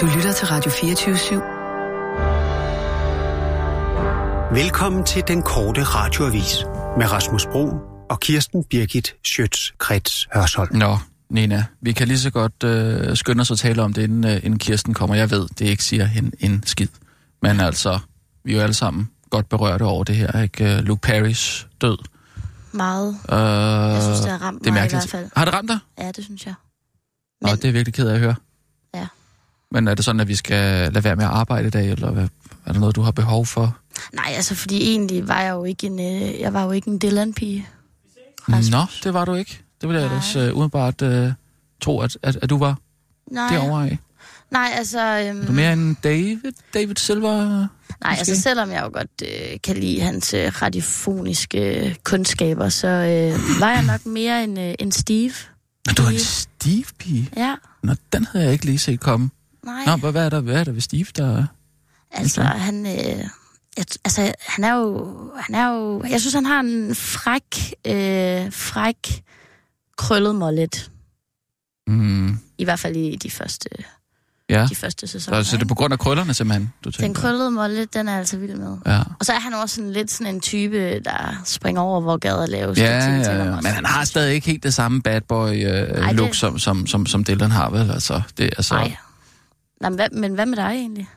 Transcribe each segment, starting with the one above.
Du lytter til Radio 24 /7. Velkommen til den korte radioavis med Rasmus Bro og Kirsten Birgit Schøtz-Krets Hørsholm. Nå, Nina, vi kan lige så godt øh, skynde os at tale om det, inden, øh, inden Kirsten kommer. Jeg ved, det ikke siger hende en skid. Men altså, vi er jo alle sammen godt berørte over det her, ikke? Luke Perrys død. Meget. Øh, Jeg synes, det har ramt det er mig i mærkeligt. hvert fald. Har det ramt dig? Ja, det synes jeg. Men... Og det er virkelig ked af at høre. Men er det sådan, at vi skal lade være med at arbejde i dag, eller er der noget, du har behov for? Nej, altså, fordi egentlig var jeg jo ikke en, øh, jeg var jo ikke en Dylan-pige. Rasmus. Nå, det var du ikke. Det ville jeg Nej. ellers uh, udenbart uh, tro, at, at, at du var Nej, derovre af. nej altså... Øhm, Er du mere en David, David Silver? nej, måske? altså selvom jeg jo godt øh, kan lide hans øh, radiofoniske øh, kundskaber, så øh, var jeg nok mere en, øh, en Steve. Er du en Steve. Steve-pige? Ja, Nå, den havde jeg ikke lige set komme. Nej. Nå, hvad, er der, hvad er der ved Steve, der... Altså, han, øh, jeg, altså, han er jo, han er jo, jeg synes, han har en fræk, øh, fræk, krøllet mollet. Mm, I hvert fald i de første, ja, de første sæsoner. så, så det er på grund af krøllerne simpelthen, du Den tænker? krøllede mollet, den er jeg altså vild med. Ja. Og så er han også sådan lidt sådan en type, der springer over, hvor gader laves. Ja, tænker ja, ja. Men han har stadig ikke helt det samme bad boy Ej, look, det- som, som, som, som Dylan har, vel? Altså, det, er altså, Nej. Nå, men, hvad, men hvad med dig egentlig?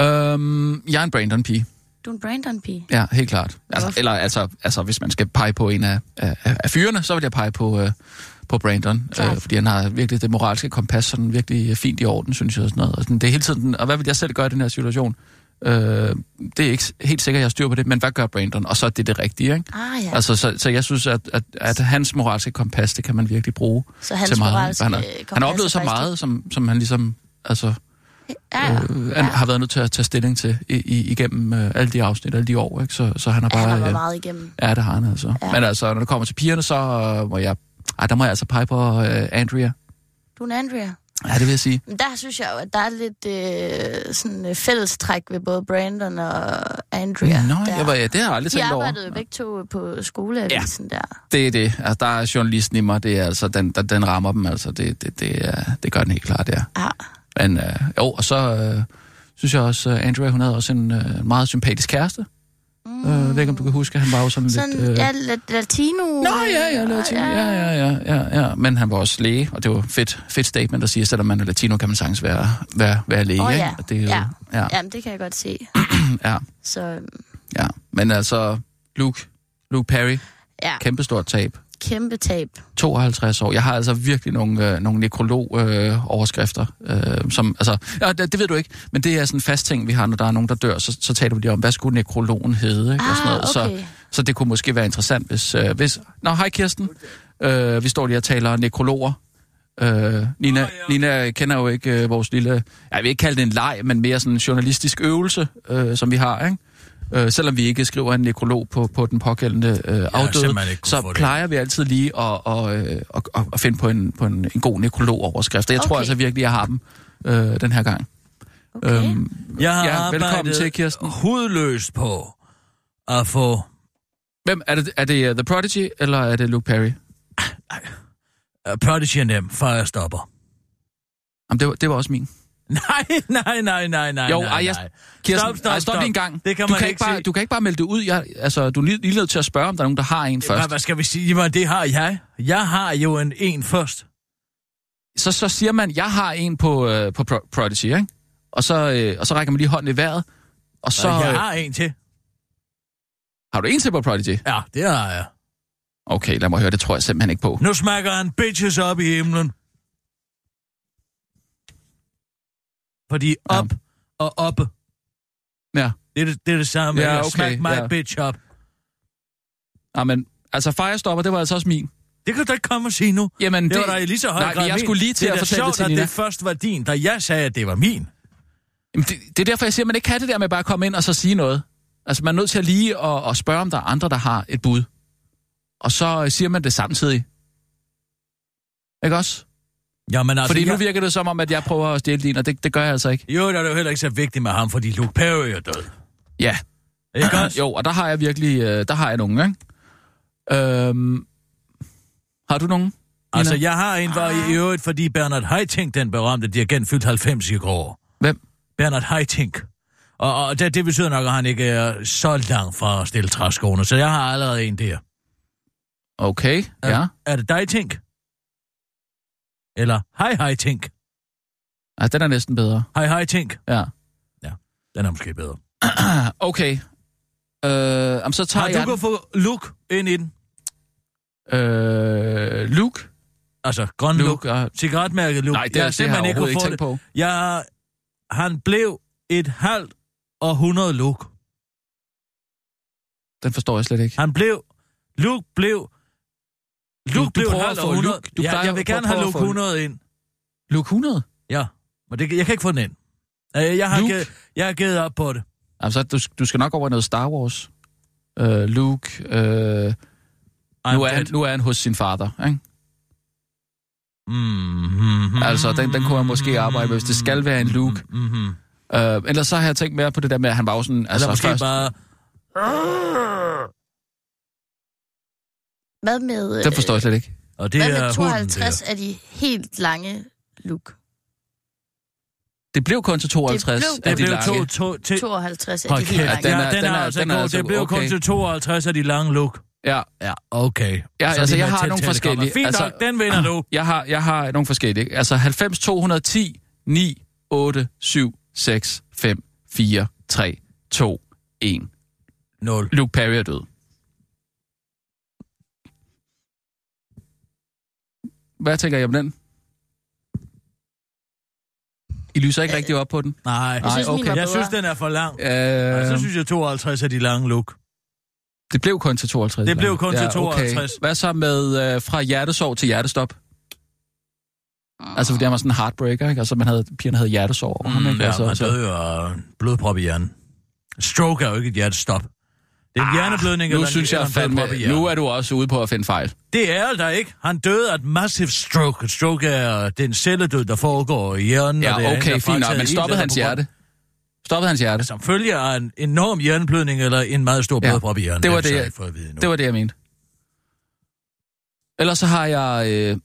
øhm, jeg er en Brandon-pige. Du er en Brandon-pige. Ja, helt klart. Altså, Hvorfor? eller altså, altså, hvis man skal pege på en af, af, af fyrene, så vil jeg pege på, øh, på Brandon. Klart. Øh, fordi han har virkelig det moralske kompas sådan virkelig fint i orden, synes jeg. Og, sådan noget. Og sådan, det er hele tiden, og hvad vil jeg selv gøre i den her situation? Øh, det er ikke helt sikkert, at jeg har styr på det, men hvad gør Brandon? Og så er det det rigtige, ikke? Ah ja, Altså, så, så jeg synes, at, at, at hans moralske kompas, det kan man virkelig bruge så hans til meget. moralske Han har, han har oplevet så meget, som, som han ligesom altså, Ja, ja. øh, han har været nødt til at tage stilling til i, i, igennem øh, alle de afsnit, alle de år. Ikke? Så, så han har ja, bare... han har øh, meget igennem. Ja, det har han altså. Ja. Ja. Men altså, når det kommer til pigerne, så øh, må jeg... Ej, der må jeg altså pege på øh, Andrea. Du er en Andrea. Ja, det vil jeg sige. Men der synes jeg jo, at der er lidt øh, sådan øh, fællestræk ved både Brandon og Andrea. Nå, der. jeg var, ja, det har jeg aldrig De tænkt over. arbejdede jo begge to på skoleavisen ja. der. Det er det. Altså, der er journalisten i mig, det er altså, den, den, den rammer dem, altså. Det, det, det, det gør den helt klart, ja. Ja. Men øh, jo, og så øh, synes jeg også, at Andrea, hun havde også en øh, meget sympatisk kæreste. Mm. Øh, jeg ved ikke, om du kan huske, han var jo sådan, Sådan, lidt... Øh, ja, la- latino. Nå, ja, ja, latino. Ja, ja, ja, ja, ja. Men han var også læge, og det var fedt, fedt statement at sige, at selvom man er latino, kan man sagtens være, være, være læge. Ikke? ja. Og Det Ja. ja. Jamen, det kan jeg godt se. ja. Så øhm, Ja, men altså, Luke, Luke Perry, ja, kæmpestort tab. Kæmpe tab. 52 år. Jeg har altså virkelig nogle, øh, nogle nekrolog-overskrifter, øh, som, altså, ja, det, det ved du ikke, men det er sådan en fast ting, vi har, når der er nogen, der dør, så, så taler vi lige om, hvad skulle nekrologen hedde, ikke? og sådan Ah, noget. okay. Så, så det kunne måske være interessant, hvis... Øh, hvis Nå, hej Kirsten. Øh, vi står lige og taler nekrologer. Øh, Nina, Nina kender jo ikke øh, vores lille... Jeg vil ikke kalde det en leg, men mere sådan en journalistisk øvelse, øh, som vi har, ikke? Øh, selvom vi ikke skriver en nekrolog på, på den pågældende øh, afdøde, så få det. plejer vi altid lige at, og, øh, at, at, at finde på en, på en, en god nekrolog-overskrift. Og Jeg okay. tror altså virkelig, jeg har dem øh, den her gang. Okay. Øhm, Jeg har Ja, velkommen til, Kirsten. hudløst på at få... hvem, er det, er det uh, The Prodigy, eller er det Luke Perry? Uh, Prodigy and them, Firestopper. Jamen, det, var, det var også min. Nej, nej, nej, nej, nej, Jo, nej, ej, jeg- nej. Kirsten, Stop, stop, ej, stop stop. en gang. Det kan du, man kan ikke bare, sige. du kan ikke bare melde det ud. Jeg, altså, du er lige, til at spørge, om der er nogen, der har en først. Hvad, hvad skal vi sige? Jamen, det har jeg. Jeg har jo en, en først. Så, så siger man, jeg har en på, øh, på Pro- Prodigy, ikke? Og så, øh, og så rækker man lige hånden i vejret. Og så jeg øh, har en til. har du en til på Prodigy? Ja, det har jeg. Okay, lad mig høre, det tror jeg simpelthen ikke på. Nu smækker han bitches op i himlen. Fordi Ja. op og oppe, Ja, det er det, det, er det samme. Ja, okay, Smack my ja. bitch op. ja men altså Firestopper, det var altså også min. Det kan du ikke komme og sige nu. Jamen, Det, det var da i lige så høj nej, grad jeg min. skulle lige til det at fortælle det sjovt, til at Nina. det først var din, da jeg sagde, at det var min. Jamen, det, det er derfor, jeg siger, at man ikke kan det der med bare at komme ind og så sige noget. Altså, man er nødt til at lige at, at spørge, om der er andre, der har et bud. Og så siger man det samtidig. Ikke også? Jamen, altså, Fordi nu jeg... virker det som om, at jeg prøver at stjæle din, og det, det gør jeg altså ikke. Jo, det er jo heller ikke så vigtigt med ham, fordi Luke Perry er død. Ja. Ikke også? Jo, og der har jeg virkelig, øh, der har jeg nogen, ikke? Øhm, har du nogen? Altså, jeg har en, hvor i øvrigt, fordi Bernard Haitink, den berømte dirigent, fyldt 90 i går. Hvem? Bernard Haitink. Og, og det, det betyder nok, at han ikke er så langt fra at stille træskoene, så jeg har allerede en der. Okay, Er, ja. er det dig, Tink? Eller hej, hej, Tink. ja. Den er næsten bedre. Hej, hej, Tink. Ja. Den er måske bedre. Okay. Øh, jamen, så tager Har jeg du kan få look ind i den? den. Øh, Luke? Altså, grøn look. Luke, ja. Cigaretmærket look. Nej, det, Jeg det har jeg overhovedet ikke tænkt det. på. Jeg, han blev et halvt og 100 look. Den forstår jeg slet ikke. Han blev... Luke blev... Luke du blev et prøver at få 100. Luke- du ja, jeg vil gerne have Luke få- 100 ind. Luke 100? Ja, men det, jeg kan ikke få den ind. Øh, Jeg har, givet, jeg har givet op på det. Altså, du, du skal nok over noget Star Wars. Øh, Luke... I'm nu, er han, nu er han hos sin fader, ikke? Mm-hmm. Altså, den, den kunne jeg måske arbejde med, hvis det skal være en Luke. Mm-hmm. Øh, ellers så har jeg tænkt mere på det der med, at han var jo sådan... Altså, Altså, måske først, bare... Hvad med, Den forstår jeg slet ikke. Og det hvad er med hunden 52 der. af de helt lange look? Det blev kun til 52 blev- af Det de blev lange. to, to, til... 52 af de helt lange. den ja, er- den, den er, er- altså den er altså Det blev kun okay. til 52 af de lange look. Ja, Ja, okay. Ja, Så altså, jeg har nogle forskellige. Fint Altså- nok, den vinder du. jeg har, jeg har nogle forskellige. Altså 90, 210, 9, 8, 7, 6, 5, 4, 3, 2, 1. 0. Luke Perry er død. Hvad tænker I om den? I lyser ikke rigtig op på den? Nej, Jeg synes, Nej, min okay. jeg synes, den er for lang. Øh, Så synes jeg 52 af de lange look. det blev kun til 52. Det blev kun til 52. Okay. Hvad så med øh, fra hjertesår til hjertestop? Altså, fordi han var sådan en heartbreaker, ikke? Altså, man havde, pigerne havde hjertesår over ham, ikke? Ja, altså, man så- døde jo blodprop i hjernen. Stroke er jo ikke et hjertestop. Det er en hjerneblødning Nu synes jeg fandme, nu er du også ude på at finde fejl. Det er der ikke. Han døde af et massive stroke. Et stroke er den celledød, der foregår i hjernen. og det er Ja, okay, fint nok, men stoppede hans hjerte? Stoppede hans hjerte? Som følge af en enorm hjerneblødning eller en meget stor Ja, blodprop i hjernen. det var det, jeg. Det var det, jeg mente. Ellers så har jeg... Øh,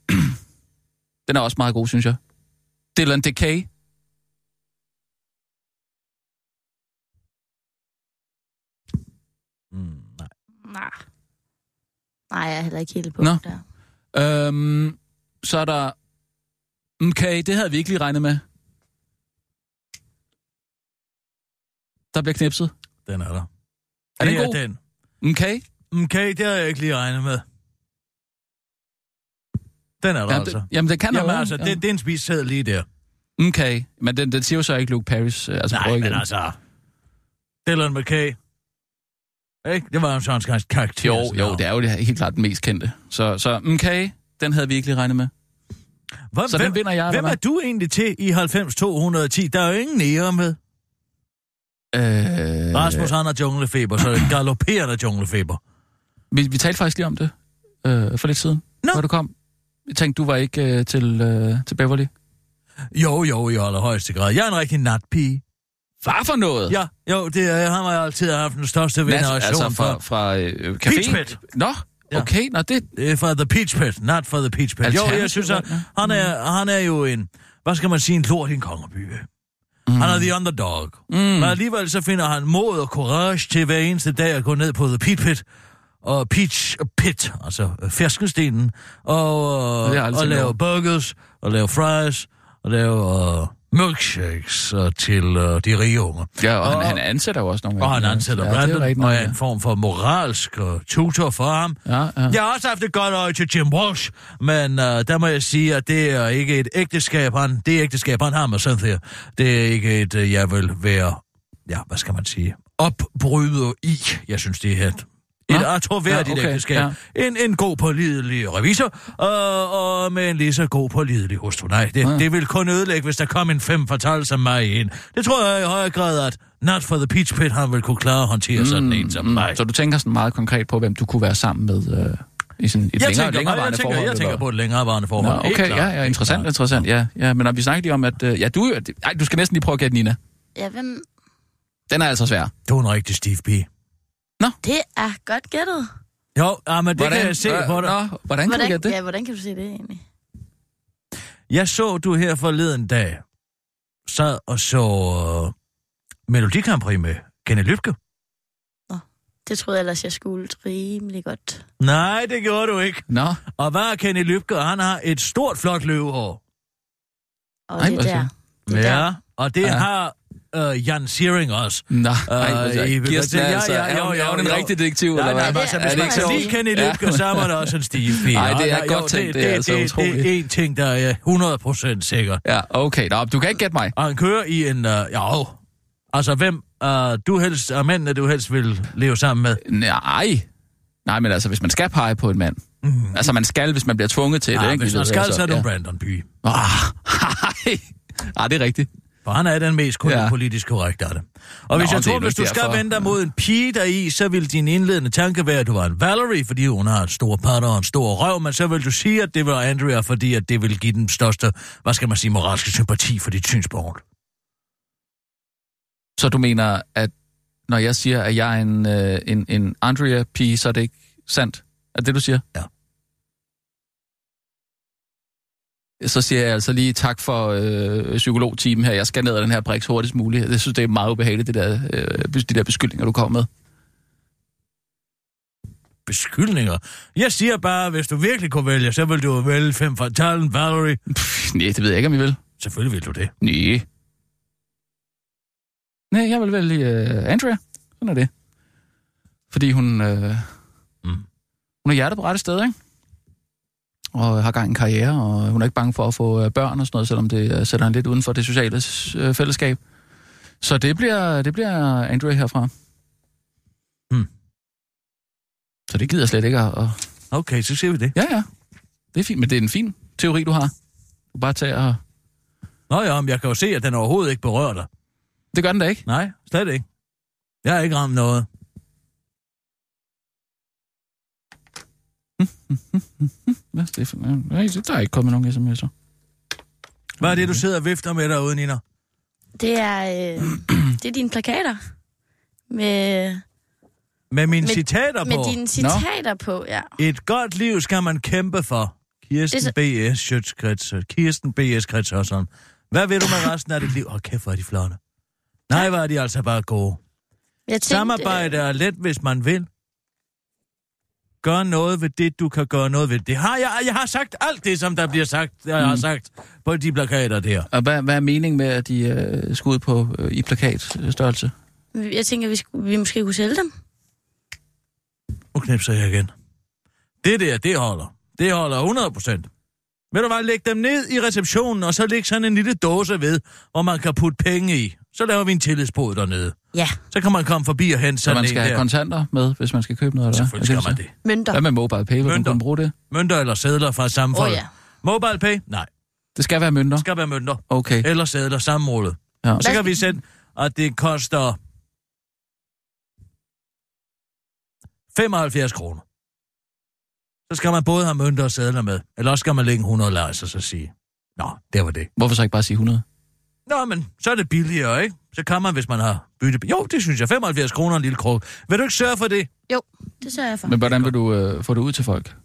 den er også meget god, synes jeg. Dylan Decay. Mm, nej. Nej. Jeg er heller ikke helt på Nå. der. Øhm, så er der... Okay, det havde vi ikke lige regnet med. Der bliver knipset. Den er der. Er det den god? er den. Okay. Okay, det har jeg ikke lige regnet med. Den er der Jamen, altså. det, jamen, det kan Jamen altså, det, det er en spisesæd lige der. Okay, men den, den siger jo så ikke Luke Paris. øh, Altså, Nej, men igen. altså... Dylan McKay. Ikke? Det var jo sådan en karakter. Jo, jo, det er jo det helt klart den mest kendte. Så, så okay, den havde vi ikke lige regnet med. Hvor, Så den vinder jeg, Hvem er du egentlig til i 90-210? Der er jo ingen nære med. Øh, Rasmus, han har junglefeber, så det er galopperende junglefeber. vi, vi talte faktisk lige om det øh, for lidt siden, Nå. hvor du kom. Jeg tænkte, du var ikke øh, til, øh, til Beverly. Jo, jo, i allerhøjeste grad. Jeg er en rigtig natpige. Hvad for noget? Ja, jo, det er, han har jeg altid haft den største veneration altså fra, fra øh, Peach caféen? Pit. Nå, Ja. okay. Nå, det, Det er fra The Peach Pit, not for The Peach Pit. Jo, jeg synes, at han er, han er jo en, hvad skal man sige, en lort i en kongeby. Mm. Han er the underdog. Mm. Men alligevel så finder han mod og courage til hver eneste dag at gå ned på The Peach Pit, og Peach Pit, altså øh, ferskenstenen, og, er og, lave noget. burgers, og lave fries, og lave uh, milkshakes uh, til uh, de rige unger. ja, og, Og- han, han ansætter jo også nogle Og han ansætter ja, er Brandon, rigtigt, og er en form for moralsk uh, tutor for ham. ja. Ja. Jeg har også haft et godt øje til Jim Walsh, men uh, der må jeg sige, at det er ikke et ægteskab, han, det ægteskab, han har med Cynthia. Det er ikke et, uh, jeg vil være, ja, hvad skal man sige, opbryder i. Jeg synes, det er et, et Nå, atroværdigt ja, okay, ægteskab. Ja. En, en god pålidelig revisor, og, og med en lige så god pålidelig hustru. Nej, det, Ja. det vil kun ødelægge, hvis der kom en fem fortal som mig ind. Det tror jeg i højere grad, at Not for the Peach Pit, han vil kunne klare at håndtere sådan en som mig. Mm, Så du tænker sådan meget konkret på, hvem du kunne være sammen med øh, i sådan et Jeg længere, tænker, jeg, længerevarende tænker, forhold? jeg tænker eller? på et længerevarende forhold. Nå, okay, ja, ja, interessant, interessant, ja. ja. Men når vi snakker lige om, at... Øh, ja, du, ej, du skal næsten lige prøve at gætte, Nina. Ja, hvem? Den er altså svær. Du er en rigtig Steve P. Det er godt gættet. Jo, ja, men det kan jeg se øh, på dig. Nå, hvordan kan du Hvordan, gætte det? ja, hvordan kan du se det egentlig? Jeg så, du her forleden dag sad og så uh, Melodi Grand Prix med Kenneth Lyfke. Det troede jeg ellers, jeg skulle rimelig godt. Nej, det gjorde du ikke. Nå, Og hvad er Kenneth Lyfke? Han har et stort, flot løvehår. Og Ej, det er der. Det er ja, der. og det ja. har uh, Jan Searing også. nej, Øh, nej, i- Kirsten er ja, altså, ja, er jo, er hun en rigtig detektiv, Nej, eller nej, hvad? altså, Er hvis det man kan lide Kenneth Lyfke, så er man også en stiv pige. Ej, det er Og- godt tænkt, det er det, altså det, utroligt. det er en ting, der er 100% sikker. Ja, okay. Nå, du kan ikke gætte mig. Og han kører i en... Uh, ja, altså hvem uh, du helst, er mændene, du helst vil leve sammen med. Nej. Nej, men altså, hvis man skal pege på en mand. Mm. Altså, man skal, hvis man bliver tvunget til det, Ja, ikke? hvis man Altså, skal, så er det ja. ja. Brandon By. Ah, ah, det er rigtigt. For han er den mest ja. Ja. politisk korrekte af det. Og Nå, hvis jeg tror, hvis du skal derfor. vende dig mod en pige der i, så vil din indledende tanke være, at du var en Valerie, fordi hun har et stort patter og en stor røv, men så vil du sige, at det var Andrea, fordi at det vil give den største, hvad skal man sige, moralske sympati for dit synspunkt. Så du mener, at når jeg siger, at jeg er en, øh, en, en Andrea-pige, så er det ikke sandt? Er det det, du siger? Ja. Så siger jeg altså lige tak for øh, psykologteamen her. Jeg skal ned ad den her briks hurtigst muligt. Jeg synes, det er meget ubehageligt, det der, øh, de der beskyldninger, du kommer med. Beskyldninger. Jeg siger bare, hvis du virkelig kunne vælge, så vil du vælge fem fra talen, Valerie. Pff, nej, det ved jeg ikke, om I vil. Selvfølgelig vil du det. Nej. Nej, jeg vil vælge øh, Andrea. Sådan er det. Fordi hun, øh, Mm. hun er hjertet på rette sted, ikke? Og har gang i en karriere, og hun er ikke bange for at få øh, børn og sådan noget, selvom det øh, sætter hende lidt uden for det sociale øh, fællesskab. Så det bliver, det bliver Andrea herfra. Mm. Så det gider jeg slet ikke at... at... Okay, så siger vi det. Ja, ja. Det er fint, men det er en fin teori, du har. Du bare tager og... Nå ja, men jeg kan jo se, at den overhovedet ikke berører dig. Det gør den da ikke. Nej, slet ikke. Jeg har ikke ramt noget. Hvad er det for... Nej, der er ikke kommet nogen sms'er. Hvad er det, du sidder og vifter med derude, Nina? Det er, øh, det er dine plakater. Med, Med mine Med- citater med på. dine citater på, ja. Et godt liv skal man kæmpe for. Kirsten B.S. Schøtzgrads. Kirsten B.S. Krets Hørsholm. Hvad vil du med resten af dit liv? Åh, kæft, hvor er de flotte. Nej, hvor er de altså bare gode. Jeg tænkte, Samarbejde er let, hvis man vil. Gør noget ved det, du kan gøre noget ved. Det har jeg. Jeg har sagt alt det, som der bliver sagt, jeg Mm. har sagt på de plakater der. Og hvad, hvad er meningen med, at de øh, skal ud på øh, i plakatstørrelse? Jeg tænker, vi, skulle, vi måske kunne sælge dem. Nu knipser jeg igen. Det der, det holder. Det holder 100 procent. Vil du bare lægge dem ned i receptionen, og så lægge sådan en lille dåse ved, hvor man kan putte penge i. Så laver vi en tillidsbod dernede. Ja, Så kan man komme forbi og hente Så sådan man en skal have der. kontanter med, hvis man skal købe noget? Eller? Selvfølgelig skal man det. mønter. Hvad med mobile pay? Vil du Mønter. kunne bruge det? Mønter eller sædler fra samme folk. ja. Mobile pay? Nej. Det skal være mønter. Det skal være mønter. Okay. Eller sædler sammenrullet. Ja. Og så kan skal- vi sætte, at det koster 75 kroner. Så skal man både have mønter og sædler med. Eller også skal man lægge en 100 lejs og så sige, Nå, det var det. Hvorfor så ikke bare sige 100? Nå, men så er det billigere, ikke? Så kan man, hvis man har bytte... Jo, det synes jeg. 75 kroner en lille krog. Vil du ikke sørge for det? Jo, det sørger jeg for. Men hvordan vil du øh, få det ud til folk?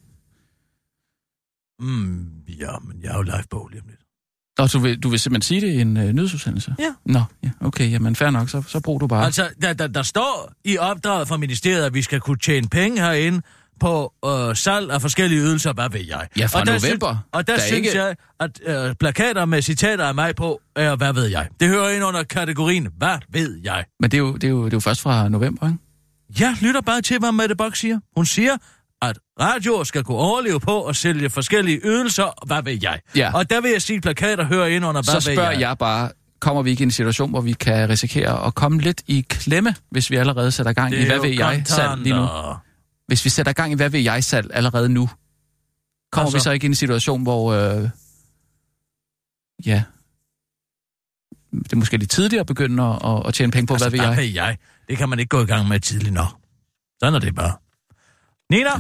Mm, ja, men jeg er jo live på lige om lidt. Og du vil, du vil simpelthen sige det i en øh, nyhedsudsendelse? Ja. Nå, ja, okay, jamen fair nok, så, så brug du bare. Altså, der, der, der står i opdraget fra ministeriet, at vi skal kunne tjene penge herinde på øh, salg af forskellige ydelser, hvad ved jeg. Ja, fra og der november. Synes, og der, Der er synes ikke- jeg, at øh, plakater med citater af mig på, er hvad ved jeg. Det hører ind under kategorien, hvad ved jeg. Men det er, jo, det, er jo, det er jo først fra november, ikke? Jeg lytter bare til, hvad Mette Bock siger. Hun siger, at radioer skal kunne overleve på at sælge forskellige ydelser, hvad ved jeg. Ja. Og der vil jeg sige, at plakater hører ind under, hvad Så ved spørger jeg. jeg bare, kommer vi ikke i en situation, hvor vi kan risikere at komme lidt i klemme, hvis vi allerede sætter gang i, hvad ved jeg, salg lige nu? Hvis vi sætter gang i, hvad ved jeg, salg allerede nu, kommer Altså- vi så ikke i en situation, hvor, øh, ja, det er måske lidt tidligere at begynde at, at, tjene penge på, altså, hvad ved jeg. Hvad ved jeg? Det kan man ikke gå i gang med tidligt nok. Sådan er det bare. Nina,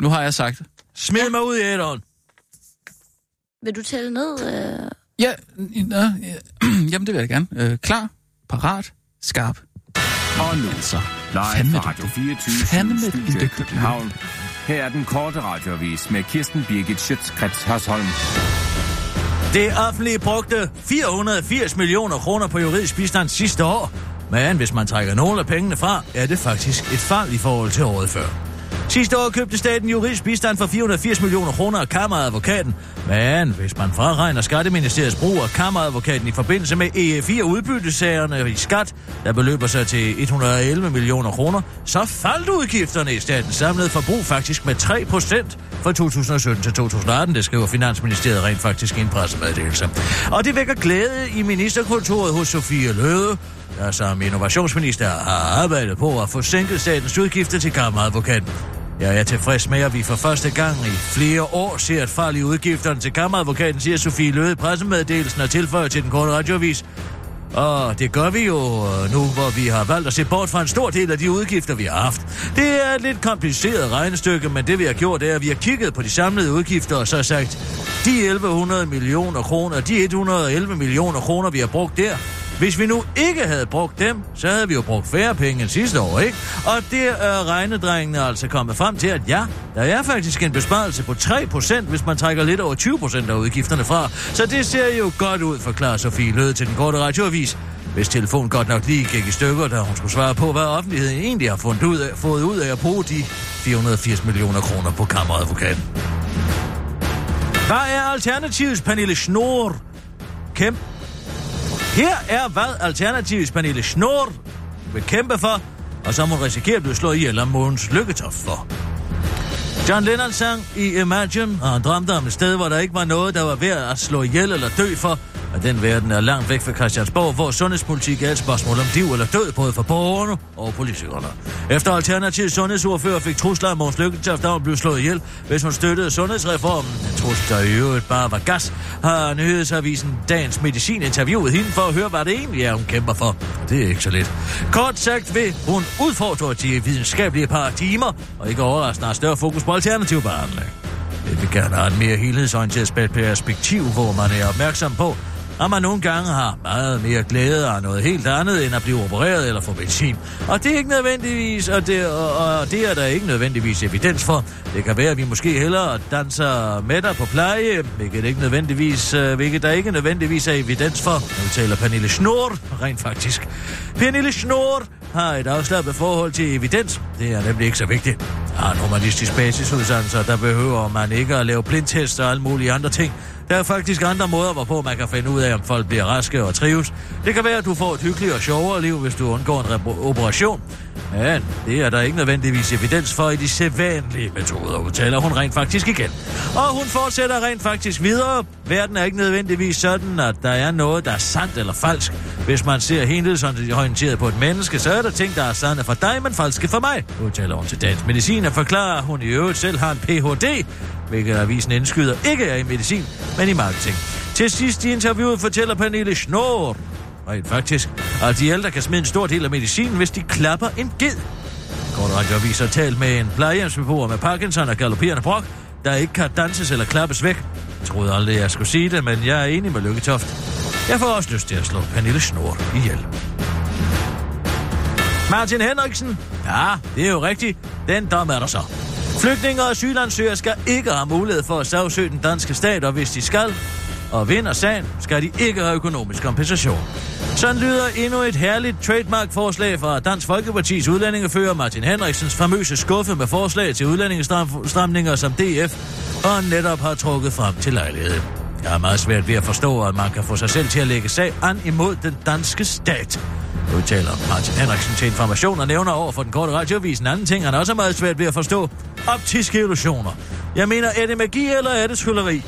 Nu har jeg sagt, smid mig ud i æderen. Vil du tælle ned? Øh... ja, ja, ja jamen det vil jeg gerne. Øh, klar, parat, skarp. Og nu, Altså, live fra det- Radio 24 fandme i København. Her er den korte radiovis med Kirsten Birgit Schøtzgrads Hasholm. Det offentlige brugte 480 millioner kroner på juridisk bistand sidste år. Men hvis man trækker nogle af pengene fra, er det faktisk et fald i forhold til året før. Sidste år købte staten juridisk bistand for 480 millioner kroner af kammeradvokaten. Men hvis man fraregner Skatteministeriets brug af kammeradvokaten i forbindelse med EF4 udbyttesagerne i skat, der beløber sig til 111 millioner kroner, så faldt udgifterne i statens samlede forbrug faktisk med 3 procent fra 2017 til 2018, det skriver Finansministeriet rent faktisk i en pressemeddelelse. Og det vækker glæde i ministerkontoret hos Sofie Løde, der som innovationsminister har arbejdet på at få sænket statens udgifter til kammeradvokaten. Jeg er tilfreds med, at vi for første gang i flere år ser et fald i udgifterne til kammeradvokaten, siger Sofie Løde i pressemeddelelsen og tilføjer til den korte radiovis. Og det gør vi jo øh, nu, hvor vi har valgt at se bort fra en stor del af de udgifter, vi har haft. Det er et lidt kompliceret regnestykke, men det vi har gjort er, at vi har kigget på de samlede udgifter og så sagt, de 1100 millioner kroner, de 111 millioner kroner, vi har brugt der, hvis vi nu ikke havde brugt dem, så havde vi jo brugt færre penge end sidste år, ikke? Og det er regnedrengene altså kommet frem til, at ja, der er faktisk en besparelse på 3%, hvis man trækker lidt over 20% af udgifterne fra. Så det ser jo godt ud, forklarer Sofie Løde til den korte radioavis. Hvis telefonen godt nok lige gik i stykker, da hun skulle svare på, hvad offentligheden egentlig har fundet ud af, fået ud af at bruge de 480 millioner kroner på kammeradvokaten. Hvad er alternativets Pernille Schnorr? Kæmpe her er, hvad Alternativets Pernille Snor vil kæmpe for, og som hun risikerer at blive slået ihjel af Måns Lykketoft for. John Lennon sang i Imagine, og han drømte om et sted, hvor der ikke var noget, der var værd at slå ihjel eller dø for, og den verden er langt væk fra Christiansborg, hvor sundhedspolitik er et spørgsmål om liv eller død, både for borgerne og politikerne. Efter Alternativets sundhedsordfører fik trusler af Måns Lykketoft, der blev slået ihjel, hvis hun støttede sundhedsreformen. En trussel, der i øvrigt bare var gas, har nyhedsavisen Dagens Medicin interviewet hende for at høre, hvad det egentlig er, hun kæmper for. Det er ikke så let. Kort sagt vil hun udfordre de videnskabelige paradigmer, og ikke overraskende har større fokus på alternativ behandling. Det vil gerne have en mere helhedsorienteret perspektiv, hvor man er opmærksom på, og man nogle gange har meget mere glæde af noget helt andet, end at blive opereret eller få medicin. Og det er ikke nødvendigvis, og det, og, og det er der ikke nødvendigvis evidens for. Det kan være, at vi måske hellere danser med dig på pleje, hvilket, ikke nødvendigvis, øh, hvilket der ikke nødvendigvis er evidens for. Nu taler Pernille Schnor, rent faktisk. Pernille Schnor har et afslappet forhold til evidens. Det er nemlig ikke så vigtigt. Har en humanistisk basisuddannelse, der behøver man ikke at lave blindtest og alle mulige andre ting. Der er faktisk andre måder, hvorpå man kan finde ud af, om folk bliver raske og trives. Det kan være, at du får et hyggeligt og sjovere liv, hvis du undgår en operation. Men det er der ikke nødvendigvis evidens for i de sædvanlige metoder, udtaler hun rent faktisk igen. Og hun fortsætter rent faktisk videre. Verden er ikke nødvendigvis sådan, at der er noget, der er sandt eller falsk. Hvis man ser helhedsorienteret på et menneske, så er der ting, der er sande for dig, men falske for mig, udtaler hun til Dansk Medicin og forklarer, at hun i øvrigt selv har en Ph.D., hvilket avisen indskyder ikke er i medicin, men i marketing. Til sidst i interviewet fortæller Pernille Schnorr, rent faktisk, at de ældre kan smide en stor del af medicinen, hvis de klapper en ged. Kort radioavis har talt med en plejehjemsbeboer med Parkinson og galopperende brok, der ikke kan danses eller klappes væk. Jeg troede aldrig, jeg skulle sige det, men jeg er enig med Lykketoft. Jeg får også lyst til at slå Pernille Schnorr ihjel. Martin Henriksen? Ja, det er jo rigtigt. Den dom er der så. Flygtninge og asylansøgere skal ikke have mulighed for at sagsøge den danske stat, og hvis de skal, og vinder sagen, skal de ikke have økonomisk kompensation. Sådan lyder endnu et herligt trademark-forslag fra Dansk Folkepartis udlændingefører Martin Henriksens famøse skuffe med forslag til udlændingestramninger, som DF og netop har trukket frem til lejligheden. Jeg er meget svært ved at forstå, at man kan få sig selv til at lægge sag an imod den danske stat. Udtaler Martin Henriksen til information og nævner over for den korte radioavis en anden ting, han også er meget svært ved at forstå. Optiske illusioner. Jeg mener, er det magi eller er det skylleri?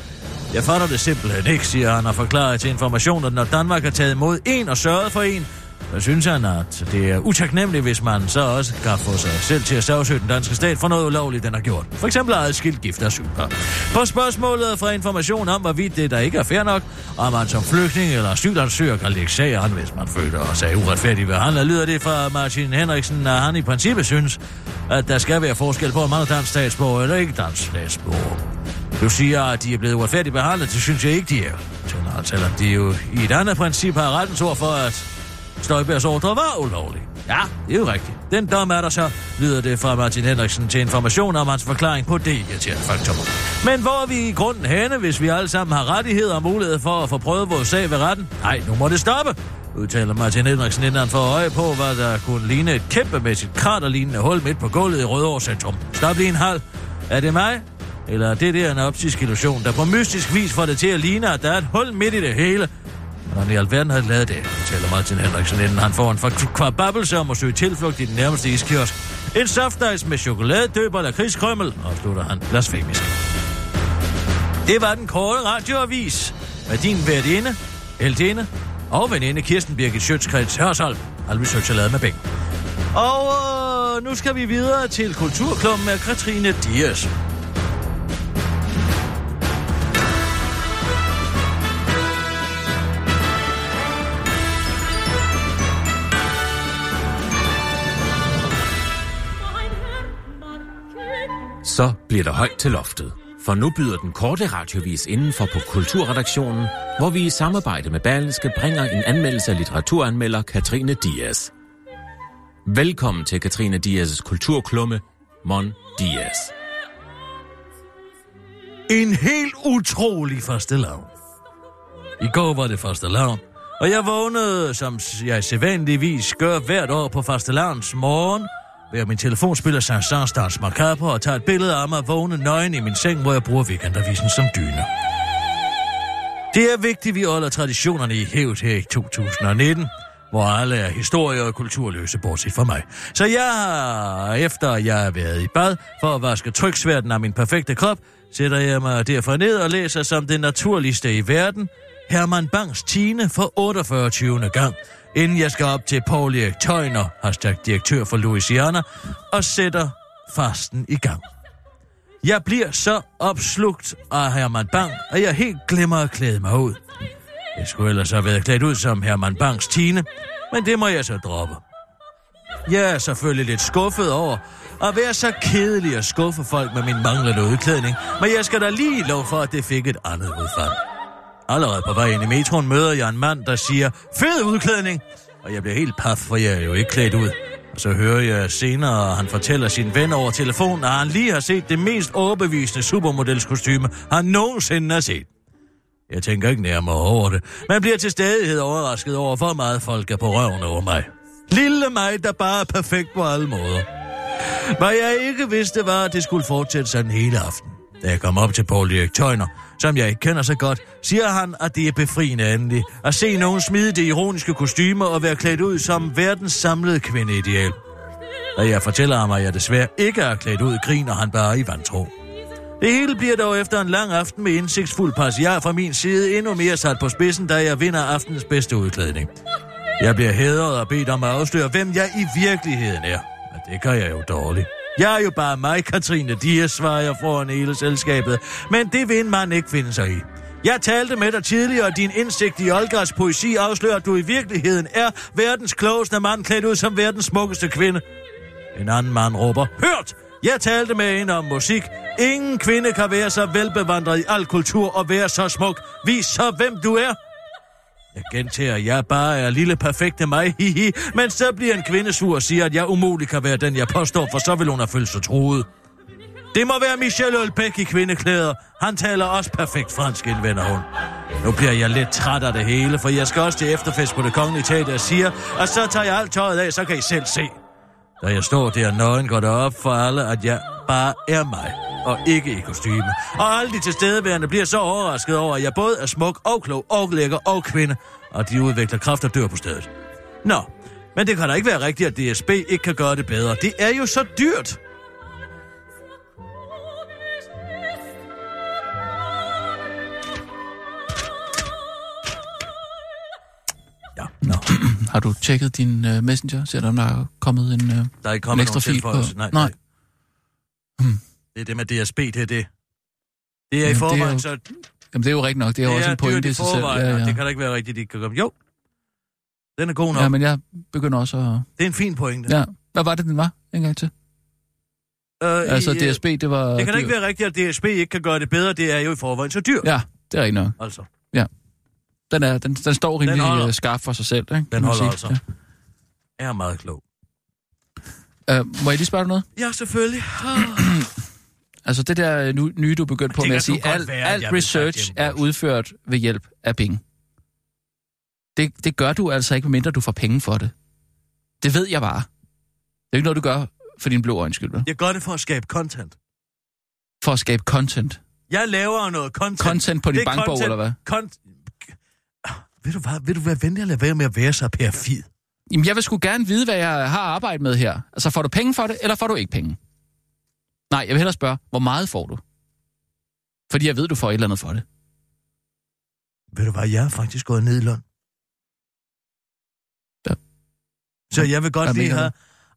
Jeg fatter det simpelthen ikke, siger han og forklarer til information, at når Danmark har taget imod en og sørget for en, så synes han, at det er utaknemmeligt, hvis man så også kan få sig selv til at sagsøge den danske stat for noget ulovligt, den har gjort. For eksempel adskilt gift og. På spørgsmålet fra information om, hvorvidt det der ikke er fair nok, om man som flygtning eller asylansøger kan lægge sager, an, hvis man føler sig uretfærdigt behandlet, lyder det fra Martin Henriksen, at han i princippet synes, at der skal være forskel på, om man er dansk statsborger eller ikke dansk statsborger. Du siger, at de er blevet uretfærdigt behandlet, det synes jeg ikke, de er. Selvom altså, de jo i et andet princip har rettens ord for, at Støjbergs ordre var ulovlig. Ja, det er jo rigtigt. Den dom er der så, lyder det fra Martin Henriksen til information om hans forklaring på det irriterende faktum. Men hvor er vi i grunden henne, hvis vi alle sammen har rettigheder og mulighed for at få prøvet vores sag ved retten? Nej, nu må det stoppe, udtaler Martin Henriksen, inden han får øje på, hvad der kunne ligne et kæmpemæssigt kraterlignende hul midt på gulvet i Rødovre Centrum. Stop lige en halv. Er det mig? Eller er det der en optisk illusion, der på mystisk vis får det til at ligne, at der er et hul midt i det hele? Hvordan i alverden havde lavet det, fortæller Martin Henriksen, inden han får en kvababbelse om at søge tilflugt i den nærmeste iskiosk. En softice med chokolade, døber eller krigskrømmel, afslutter han blasfemisk. Det var den korte radioavis med din værtinde, heldinde og veninde Kirsten Birgit Sjøtskreds Hørsholm. Alvis Chokolade med bæk. Og øh, nu skal vi videre til Kulturklubben med Katrine Dias. Så bliver der højt til loftet. For nu byder den korte radiovis indenfor på Kulturredaktionen, hvor vi i samarbejde med Berlingske bringer en anmeldelse af litteraturanmelder Katrine Dias. Velkommen til Katrine Dias' kulturklumme, Mon Dias. En helt utrolig første lav. I går var det første lav, og jeg vågnede, som jeg sædvanligvis gør hvert år på første morgen, ved at min telefonspiller Saint-Saëns Dans Macabre og tager et billede af mig vågne nøgen i min seng, hvor jeg bruger weekendavisen som dyne. Det er vigtigt, at vi holder traditionerne i hævd her i 2019, hvor alle er historie og kulturløse, bortset fra mig. Så jeg, efter jeg har været i bad for at vaske tryksværten af min perfekte krop, sætter jeg mig derfor ned og læser som det naturligste i verden, Herman Bangs Tine for 48. gang, inden jeg skal op til Paul Erik Tøjner, hashtag direktør for Louisiana, og sætter fasten i gang. Jeg bliver så opslugt af Herman Bang, at jeg helt glemmer at klæde mig ud. Jeg skulle ellers have været klædt ud som Herman Bangs Tine, men det må jeg så droppe. Jeg er selvfølgelig lidt skuffet over at være så kedelig og skuffe folk med min manglende udklædning, men jeg skal da lige lov for, at det fik et andet udfald. Allerede på vej ind i metroen møder jeg en mand, der siger, fed udklædning! Og jeg bliver helt paf, for jeg er jo ikke klædt ud. Og så hører jeg senere, at han fortæller sin ven over telefonen, at han lige har set det mest overbevisende supermodelskostyme, han nogensinde har set. Jeg tænker ikke nærmere over det, men bliver til stadighed overrasket over, hvor meget folk er på røven over mig. Lille mig, der bare er perfekt på alle måder. Hvad jeg ikke vidste, var, at det skulle fortsætte sådan hele aften. Da jeg kom op til Paul Erik Tøjner, som jeg ikke kender så godt, siger han, at det er befriende endelig at se nogen smide det ironiske kostyme og være klædt ud som verdens samlede kvindeideal. Da jeg fortæller ham, at jeg desværre ikke er klædt ud, griner han bare i vantro. Det hele bliver dog efter en lang aften med indsigtsfuld passiar fra min side endnu mere sat på spidsen, da jeg vinder aftens bedste udklædning. Jeg bliver hædret og bedt om at afsløre, hvem jeg i virkeligheden er. Men det gør jeg jo dårligt. Jeg er jo bare mig, Katrine Dias, svarer jeg foran hele selskabet. Men det vil man ikke finde sig i. Jeg talte med dig tidligere, og din indsigt i Olgas poesi afslører, at du i virkeligheden er verdens klogeste mand klædt ud som verdens smukkeste kvinde. En anden mand råber, Hørt! Jeg talte med en om musik. Ingen kvinde kan være så velbevandret i al kultur og være så smuk. Vis så, hvem du er. Jeg gentager, at jeg bare er lille perfekte mig, hihi, men så bliver en kvinde sur og siger, at jeg umuligt kan være den, jeg påstår, for så vil hun have følt sig truet. Det må være Michel Ølbæk i kvindeklæder. Han taler også perfekt fransk, indvender hun. Nu bliver jeg lidt træt af det hele, for jeg skal også til efterfest på det kongelige teater og siger, og så tager jeg alt tøjet af, så kan I selv se. Da jeg står der nøgen, går det op for alle, at jeg bare er mig, og ikke i kostyme. Og alle de tilstedeværende bliver så overrasket over, at jeg både er smuk og klog og lækker og kvinde, og de udvikler kraft og dør på stedet. Nå, men det kan da ikke være rigtigt, at DSB ikke kan gøre det bedre. Det er jo så dyrt. Ja, nå. Har du tjekket din uh, messenger? Ser du, om der er kommet en, uh, Der er ikke en kommet ekstra nogen fil på? tilføjelse. Nej, Nej. Nej. Det er det med DSB, det er det. Det er i Jamen, det er forvejen, jo- så Jamen, det er jo rigtigt nok. Det er, det også en pointe i i sig selv. Ja, ja. det kan da ikke være rigtigt, de ikke kan komme. Jo, den er god nok. ja, men jeg begynder også at... Det er en fin pointe. Ja. Hvad var det, den var en gang til? Øh, Altså, i, øh, DSB, det var... Det kan da ikke være rigtigt, at DSB ikke kan gøre det bedre. Det er jo i forvejen så dyrt. Ja, det er rigtigt nok. Altså. Ja. Den, er, den, den står rimelig øh, skarp for sig selv, ikke? Den holder sige. altså. Jeg er meget klog. Uh, må jeg lige spørge dig noget? Ja, selvfølgelig. Altså det der øh, nu, nye, du er begyndt på med at sige, alt, research er udført ved hjælp af penge. Det, det gør du altså ikke, medmindre du får penge for det. Det ved jeg bare. Det er ikke noget, du gør for din blå øjens skyld, vel? Jeg gør det for at skabe content. For at skabe content. Jeg laver noget content. Content på din bankbog, eller hvad? Con- ved du hvad, vil du være venlig at lade være med at være så perfid? Jamen, jeg vil sgu gerne vide, hvad jeg har arbejdet med her. Altså, får du penge for det, eller får du ikke penge? Nej, jeg vil hellere spørge, hvor meget får du? Fordi jeg ved, du får et eller andet for det. Ved du hvad, jeg er faktisk gået ned i løn. Ja. Så jeg vil godt Hvad lige have,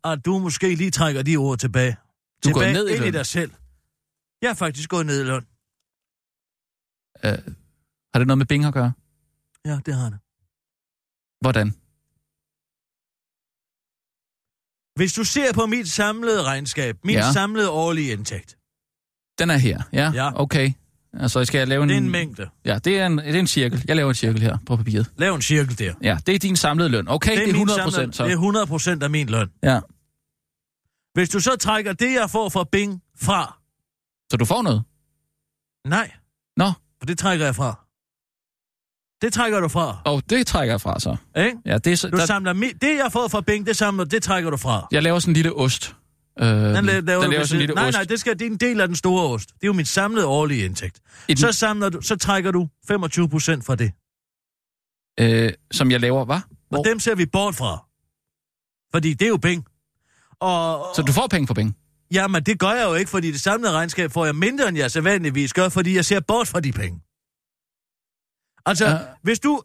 at du måske lige trækker de ord tilbage. Du tilbage ned i ind i løn? dig selv. Jeg er faktisk gået ned i løn. Uh, har det noget med Bing at gøre? Ja, det har det. Hvordan? Hvis du ser på mit samlede regnskab, min Ja. samlede årlige indtægt, Den er her, ja? Ja. Okay. Altså, skal jeg lave en... det er en mængde. Ja, det er en, det er en cirkel. Jeg laver en cirkel her på papiret. Lav en cirkel der. Ja, det er din samlede løn. Okay, det er, min 100 samlede- procent så. Det er 100 procent af min løn. Ja. Hvis du så trækker det, jeg får fra Bing fra, Så du får noget? nej, Nå, for det trækker jeg fra. Det trækker du fra, og det trækker jeg fra så. ikke? Ja, det er Du der, samler mi- det, jeg får fra Bing, det samler, det trækker du fra. jeg laver sådan en lille ost. Øh, den Den la- laver, den laver sådan en lille nej, ost. nej, det, skal, det er en del af den store ost. Det er jo min samlede årlige indtægt. Den, Så, samler du, så trækker du 25 procent fra det. øh, som jeg laver, hvad? Og Hvor? dem ser vi bort fra. Fordi det er jo Bing. Og, Så du får penge for penge? Jamen, det gør jeg jo ikke, fordi det samlede regnskab får jeg mindre, end jeg sædvanligvis gør, fordi jeg ser bort fra de penge. Altså, Ja. ja. hvis du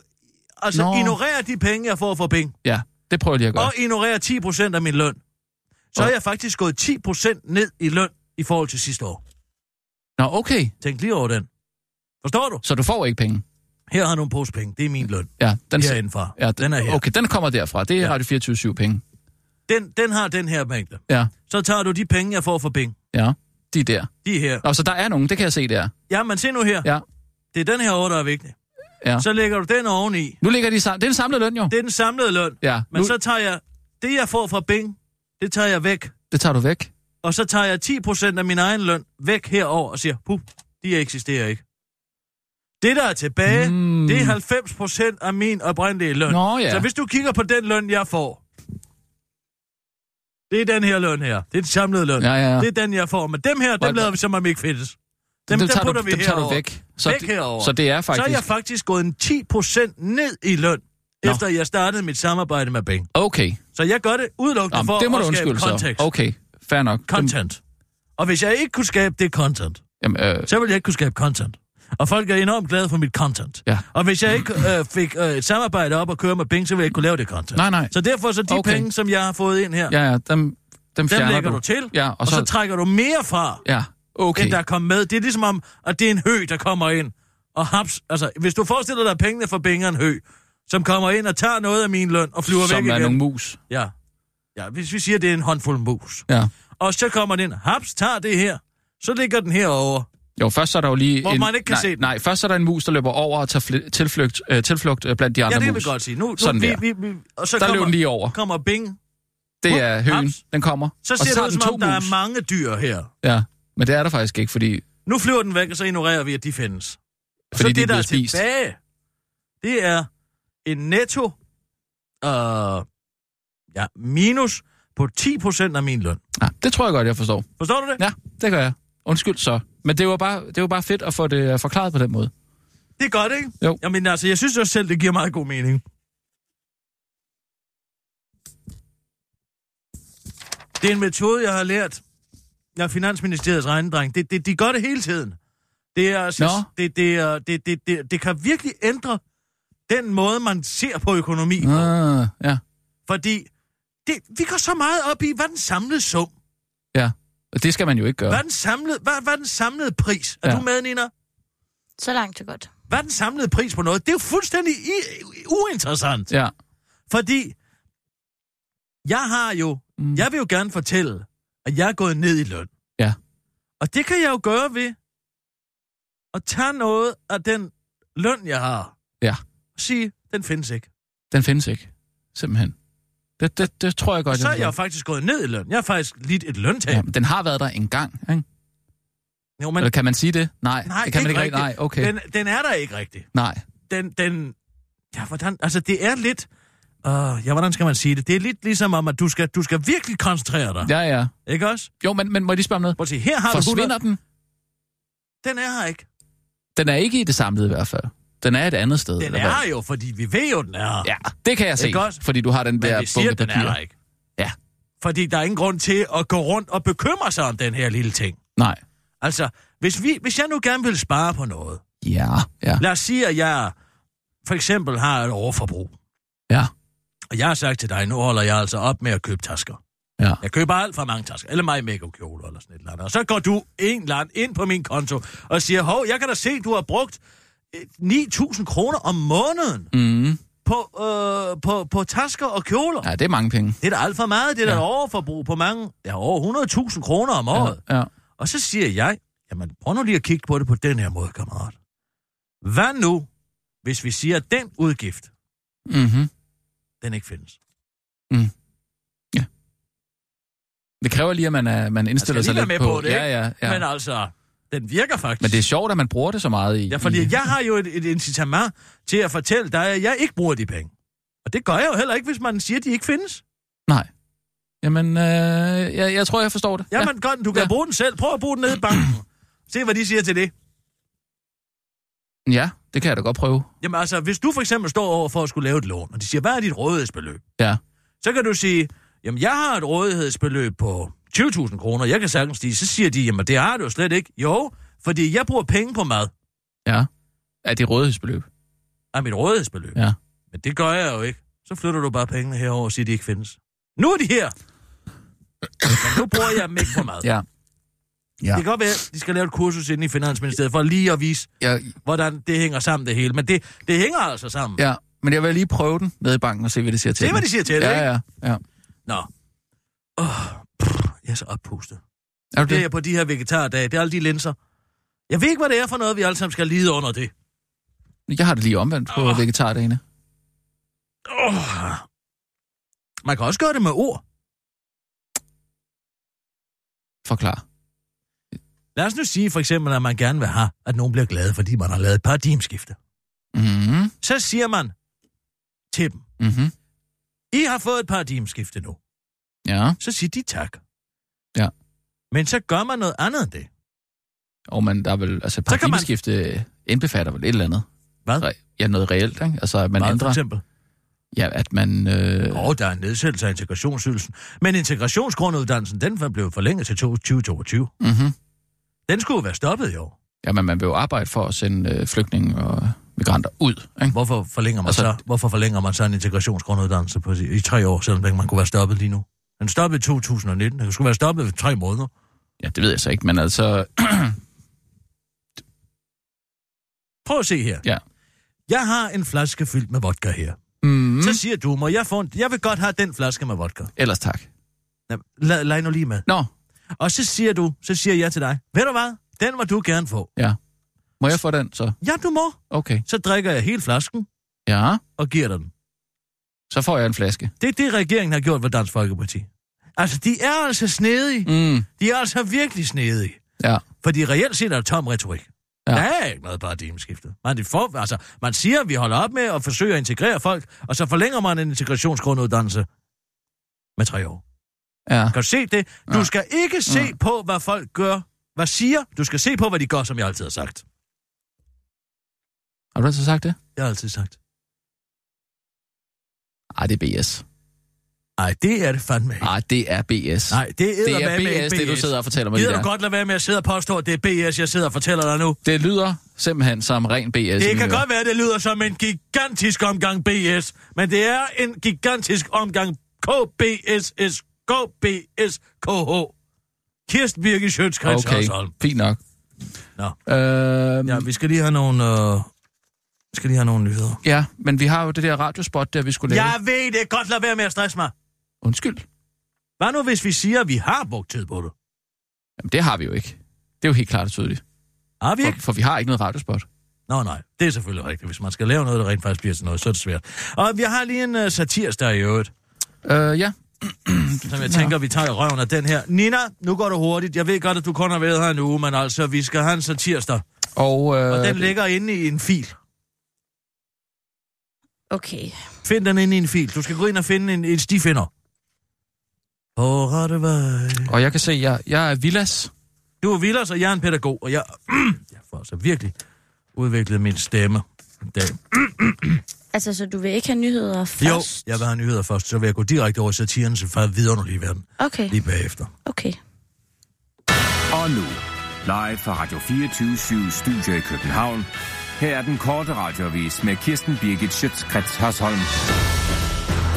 altså, Nå. ignorerer de penge, jeg får fra Bing, Ja, det prøver jeg at gøre. og ignorerer 10 procent af min løn, så Og- er jeg faktisk gået 10 procent ned i løn i forhold til sidste år. Nå, okay. Tænk lige over den. Forstår du? Så du får ikke penge? Her har du en pose penge. Det er min løn. Ja, den, Herindefra. ja, Den er her. Okay, den kommer derfra. Det er ja. Ja. Radio 24 penge. Den, den har den her mængde. Ja, Så tager du de penge, jeg får fra Bing. ja. De er der. De er her. Nå, så der er nogen, det kan jeg se der. Ja, men se nu her. Ja. Det er den her år, der er vigtig. Ja. Så lægger du den oveni. Nu ligger de sammen. Det er en samlet løn, jo. Det er den samlede løn. Ja, Men nu, så tager jeg det, jeg får fra Bing, det tager jeg væk. det tager du væk. Og så tager jeg 10% af min egen løn væk herover og siger, puh, de eksisterer ikke. Det, der er tilbage, Mm. det er 90% af min oprindelige løn. Nå, ja. Så hvis du kigger på den løn, jeg får, det er den her løn her. Det er den samlede løn. Ja, ja. Det er den, jeg får. Men dem her, dem Hvordan- lader vi som om ikke findes. Dem, dem dem tager, putter du, vi dem tager du væk. Så, Væk det- herover. så det er Så er faktisk... jeg faktisk gået en 10% ned i løn, Nå. efter jeg startede mit samarbejde med Bing. Okay. Så jeg gør det udelukkende Nå, for det må at du skabe kontekst. så. Okay, fair nok. Content. Og hvis jeg ikke kunne skabe det content, Jamen, øh, så ville jeg ikke kunne skabe content. Og folk er enormt glade for mit content. Ja. Og hvis jeg ikke øh, fik øh, et samarbejde op og køre med Bing, så ville jeg ikke kunne lave det content. nej, nej. Så derfor så de Okay. penge, som jeg har fået ind her, Ja, ja, dem, dem dem lægger du. du til, Ja, og, og så, så trækker du mere fra, Ja, okay. end der kom med. Det er ligesom om, at det er en hø, der kommer ind. Og haps, altså, hvis du forestiller dig, pengene fra Bing er en hø, som kommer ind og tager noget af min løn og flyver Som væk er igen. nogle mus. Ja. ja, hvis vi siger, at det er en håndfuld mus. Ja. Og så kommer den, haps, tager det her, så ligger den herover. Jo, først så er der jo lige... Hvor en, man ikke kan nej, se den. Nej, først så er der en mus, der løber over og tager fl- tilflugt, øh, tilflugt øh, blandt de andre Ja, det kan mus. vi godt sige. Nu, nu Sådan vi, der. vi, vi, og så Der løber kommer, den lige over. kommer Bing. Det er høen, haps. den kommer. Så og ser tager det ud, som om, der mus. er mange dyr her. Ja, men det er der faktisk ikke, fordi, Nu flyver den væk, og så ignorerer vi, at de findes. Fordi så de det, der er spist. tilbage, det er en netto øh, ja, minus på 10% af min løn. Ja, det tror jeg godt, jeg forstår. Forstår du det? Ja, det gør jeg. Undskyld så. Men det var bare, det var bare fedt at få det øh, forklaret på den måde. Det er godt, ikke? Jo. Jamen altså, jeg synes også selv, det giver meget god mening. Det er en metode, jeg har lært. Jeg er Finansministeriets regnedreng. Det, det, de gør det hele tiden. Det, er, altså, det, det, er, det, det, det, det kan virkelig ændre den måde, man ser på økonomi på. Ah, ja, Fordi det, vi går så meget op i, hvad den samlede sum? ja. Og det skal man jo ikke gøre. Hvad er den samlede, hvad, hvad den samlede pris? Er Ja. du med, Nina? Så langt, så godt. Hvad er den samlede pris på noget? Det er jo fuldstændig i, uinteressant. Ja. Fordi jeg har jo, mm. jeg vil jo gerne fortælle, at jeg er gået ned i løn. Ja. Og det kan jeg jo gøre ved at tage noget af den løn, jeg har. Ja. sige, den findes ikke. Den findes ikke. Simpelthen. Det, det, det tror jeg godt, Så er jeg jeg ved. faktisk gået ned i løn. Jeg har faktisk lidt et løntab. Ja, men den har været der en gang, ikke? Jo, Men, Eller kan man sige det? Nej, nej, det kan man ikke rigtigt. Nej, okay. Den, den er der ikke rigtigt. Nej. Den, den, ja, hvordan, altså det er lidt, uh, ja, hvordan skal man sige det? Det er lidt ligesom om, at du skal, du skal virkelig koncentrere dig. Ja, ja. Ikke også? Jo, men, men må jeg lige spørge om noget? Prøv at se, her har du Forsvinder 100. den? Den er her ikke. Den er ikke i det samlede i hvert fald. Den er et andet sted. Den er hvad? her jo, fordi vi ved jo, den er her. Ja, det kan jeg se, Ikke også? fordi du har den Men der vi siger, bunke at den er papir. der ikke. Ja. Fordi der er ingen grund til at gå rundt og bekymre sig om den her lille ting. Nej. Altså, hvis, vi, hvis jeg nu gerne vil spare på noget, Ja, ja, lad os sige, at jeg for eksempel har et overforbrug, ja, og jeg har sagt til dig, nu holder jeg altså op med at købe tasker. ja. Jeg køber alt for mange tasker, eller mig make kjoler eller sådan et eller andet. Og så går du en eller anden ind på min konto og siger, hov, jeg kan da se, du har brugt øh, 9.000 kroner om måneden Mm. på, øh, på, på tasker og kjoler. Ja, det er mange penge. Det er da alt for meget. Det er da Ja. et overforbrug på mange, ja, over 100.000 kroner om året. Ja, ja. Og så siger jeg, jamen prøv nu lige at kigge på det på den her måde, kammerat. Hvad nu, hvis vi siger, at den udgift, Mm-hmm. Den ikke findes? Det kræver lige, at man, er, man indstiller lige sig lidt med på det, Ja, ja, ja. Men altså, den virker faktisk. Men det er sjovt, at man bruger det så meget i... Ja, fordi i... jeg har jo et, et incitament til at fortælle dig, at jeg ikke bruger de penge. Og det gør jeg jo heller ikke, hvis man siger, at de ikke findes. Nej. Jamen, øh, jeg, jeg tror, jeg forstår det. Jamen ja. godt, du kan Ja. ja. bruge den selv. Prøv at bruge den nede i banken. Se, hvad de siger til det. Ja, det kan jeg da godt prøve. Jamen altså, hvis du for eksempel står over for at skulle lave et lån, og de siger, hvad er dit rådighedsbeløb? Ja. Så kan du sige, jamen jeg har et rådighedsbeløb på 20.000 kroner, jeg kan sagtens stige. Så siger de, jamen det har du jo slet ikke. Jo, fordi jeg bruger penge på mad Ja. Er det rådighedsbeløb? af mit rådighedsbeløb. Ja. Men det gør jeg jo ikke. Så flytter du bare pengene herover og siger, at de ikke findes. Nu er de her. Men nu bruger jeg dem ikke på mad. Ja. Ja. Det kan godt være, at de skal lave et kursus inde i Finansministeriet for lige at vise, Ja, hvordan det hænger sammen det hele. Men det, det hænger altså sammen. ja. Men jeg vil lige prøve den nede i banken og se, hvad de siger til Se, hvad de siger til det, Ja, ikke? ja, ja. Nå. Oh, pff, jeg er så oppustet. Er Det er det? jeg på de her vegetardage. Det er alle de linser. Jeg ved ikke, hvad det er for noget, vi alle sammen skal lide under det. Jeg har det lige omvendt på Åh. vegetardagene. Oh. Man kan også gøre det med ord. Forklar. Lad os nu sige for eksempel, at man gerne vil have, at nogen bliver glade, fordi man har lavet et paradigmeskifte. Mhm. Så siger man til dem, Mhm. I har fået et paradigmeskifte nu. Ja. Så siger de tak. Ja. Men så gør man noget andet end det. Og man, der er vel, altså kan man- paradigmeskifte indbefatter vel et eller andet. Hvad? Ja, noget reelt, ikke? Altså, at man Hvad for ændrer... eksempel? Ja, at man... Øh... Og der er en nedsættelse af integrationsydelsen. Men integrationsgrunduddannelsen, den blev forlænget til 2022. Mm-hmm. Den skulle jo være stoppet år. Jamen, man vil jo arbejde for at sende øh, flygtninge og migranter ud, ikke? Hvorfor forlænger man, Altså- så, hvorfor forlænger man så en integrationsgrunduddannelse på, i tre år, selvom man kunne være stoppet lige nu? Den stoppede i 2019. Den skulle være stoppet i tre måneder. Ja, det ved jeg så ikke, men altså... Prøv at se her. Ja. Jeg har en flaske fyldt med vodka her. Mm. Så siger du, må jeg få en... Jeg vil godt have den flaske med vodka. ellers tak. Ja, Lad, lad nu lige med. Nå, Og så siger du, så siger jeg til dig, ved du hvad? Den må du gerne få. ja. Må jeg få den, så? Ja, du må. Okay. Så drikker jeg hele flasken Ja, og giver dig den. så får jeg en flaske. Det er det, regeringen har gjort ved Dansk Folkeparti. Altså, de er altså snedige. Mm, De er altså virkelig snedige. ja. Fordi reelt set er det tom retorik. Ja. Der er ikke noget paradigmeskifte. Man, det får, altså, man siger, at vi holder op med at forsøge at integrere folk, og så forlænger man en integrationsgrunduddannelse med tre år. Ja. Kan du se det? Du Ja. skal ikke se Ja. på, hvad folk gør, hvad siger. Du skal se på, hvad de gør, som jeg altid har sagt. Har du altid sagt det? Jeg har altid sagt. Ej, det er BS. Nej, det er det fandme ikke. Ej, det er BS. Nej, det er, det er BS, ikke det du sidder og fortæller mig. Gider det du godt lade være med at sidde og påstå, at det er BS, jeg sidder og fortæller dig nu? Det lyder simpelthen som ren BS. Det kan godt være, det lyder som en gigantisk omgang BS, men det er en gigantisk omgang KBSS, KBSKH. Kirsten Birke Sjøtskreds Okay, Hørsholm. fint nok. Nå. Øhm, Ja, vi skal lige have nogle, øh, vi skal lige have nogle nyheder. ja, men vi har jo det der radiospot, der vi skulle lave. Jeg ved det. Godt lad være med at stresse mig. Undskyld. Hvad nu, hvis vi siger, at vi har brugt tid på det? Jamen, det har vi jo ikke. Det er jo helt klart og tydeligt. Har vi For, ikke? for vi har ikke noget radiospot. Nå nej, det er selvfølgelig rigtigt. Hvis man skal lave noget, der rent faktisk bliver til noget, så er det svært. Og vi har lige en uh, satirsdag i øvrigt, Øh, ja. som jeg tænker, vi tager i røven af den her. Nina, nu går det hurtigt. Jeg ved godt, at du kun har været her en uge, men altså, vi skal have en satirsdag. Og, øh, Og den ligger inde i en fil. Okay. Find den inde i en fil. Du skal gå ind og finde en, en stifinder. På rette vej. og jeg kan se, jeg, jeg er Villas. Du er Villas, og jeg er en pædagog, og jeg, jeg får altså virkelig udviklet min stemme en dag. Altså, så du vil ikke have nyheder først? Jo, jeg vil have nyheder først, så vil jeg gå direkte over i satiren, så far vidunderlig verden Okay, lige bagefter. okay. Og nu, live fra Radio 24 Studio i København. Her er den korte radiovis med Kirsten Birgit Schøtzgrads Hasholm.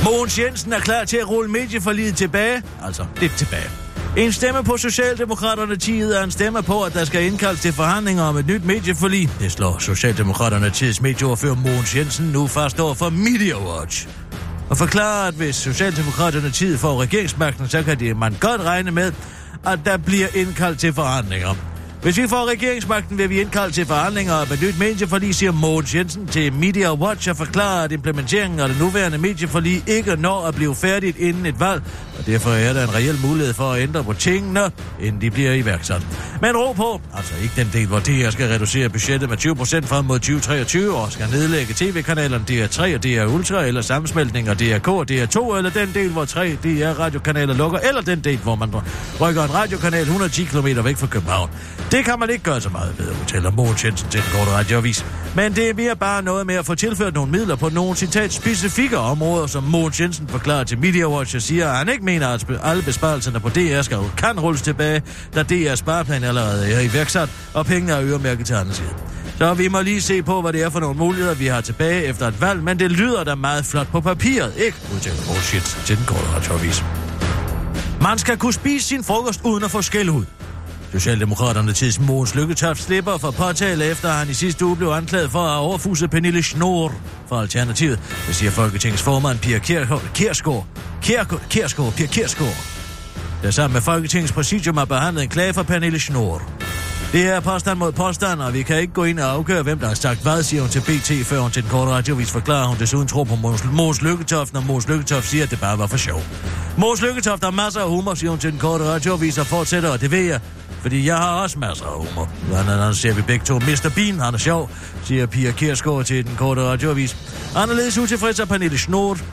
Mogens Jensen er klar til at rulle medieforliget tilbage. Altså, lidt tilbage. En stemme på Socialdemokraterne 10 er en stemme på, at der skal indkaldes til forhandlinger om et nyt medieforlig. Det slår Socialdemokraterne 10's medieordfører Mogens Jensen nu fast over for Media Watch. Og forklarer, at hvis Socialdemokraterne tid får regeringsmagten, så kan det man godt regne med, at der bliver indkaldt til forhandlinger. Hvis vi får regeringsmagten, vil vi indkalde til forhandlinger om et nyt medieforlig, siger Mogens Jensen til Media Watch og forklarer, at implementeringen af det nuværende medieforlig ikke når at blive færdigt inden et valg, og derfor er der en reel mulighed for at ændre på tingene, inden de bliver iværksat. Men ro på, altså ikke den del, hvor DR skal reducere budgettet med 20% frem mod 2023 og skal nedlægge tv-kanalerne DR3 og DR Ultra, eller sammensmeltning af DRK og DR2, eller den del, hvor tre DR-radiokanaler lukker, eller den del, hvor man rykker en radiokanal 110 km væk fra København. Det kan man ikke gøre så meget ved, fortæller Mogens Jensen til den korte radioavis. Men det er mere bare noget med at få tilført nogle midler på nogle citat specifikke områder, som Mogens Jensen forklarer til Media Watch og siger, at han ikke mener, at alle besparelserne på DR skal kan rulles tilbage, da DR's spareplan allerede er iværksat, og pengene er øremærket til anden. Så vi må lige se på, hvad det er for nogle muligheder, vi har tilbage efter et valg, men det lyder da meget flot på papiret, ikke? Udtaler bullshit til den korte radioavis. Man skal kunne spise sin frokost uden at få skæld ud. Socialdemokraterne til Mogens Lykketoft slipper for påtale efter, han i sidste uge blev anklaget for at overfuse Pernille Schnorr fra Alternativet. Det siger Folketingets formand Pia Kjærsgaard. Kjærsgaard. Kjærsgaard. Pia Kjærsgaard. Der sammen med Folketingets præsidium har behandlet en klage for Pernille Schnorr. Det er påstand mod påstand, og vi kan ikke gå ind og afgøre, hvem der har sagt hvad, siger hun til BT, før hun til den korte radiovis forklarer, hun desuden tror på Mås, Mås Lykketoft, når Mås Lykketoft siger, at det bare var for sjov. Mås Lykketoft har masser af humor, siger hun til den korte radiovis og fortsætter, og det ved jeg, fordi jeg har også masser af humor. Blandt andet ser vi begge to Mr. Bean, han er sjov, siger Pia Kjærsgaard til den korte radioavis. Anderledes utilfreds er Pernille Snort.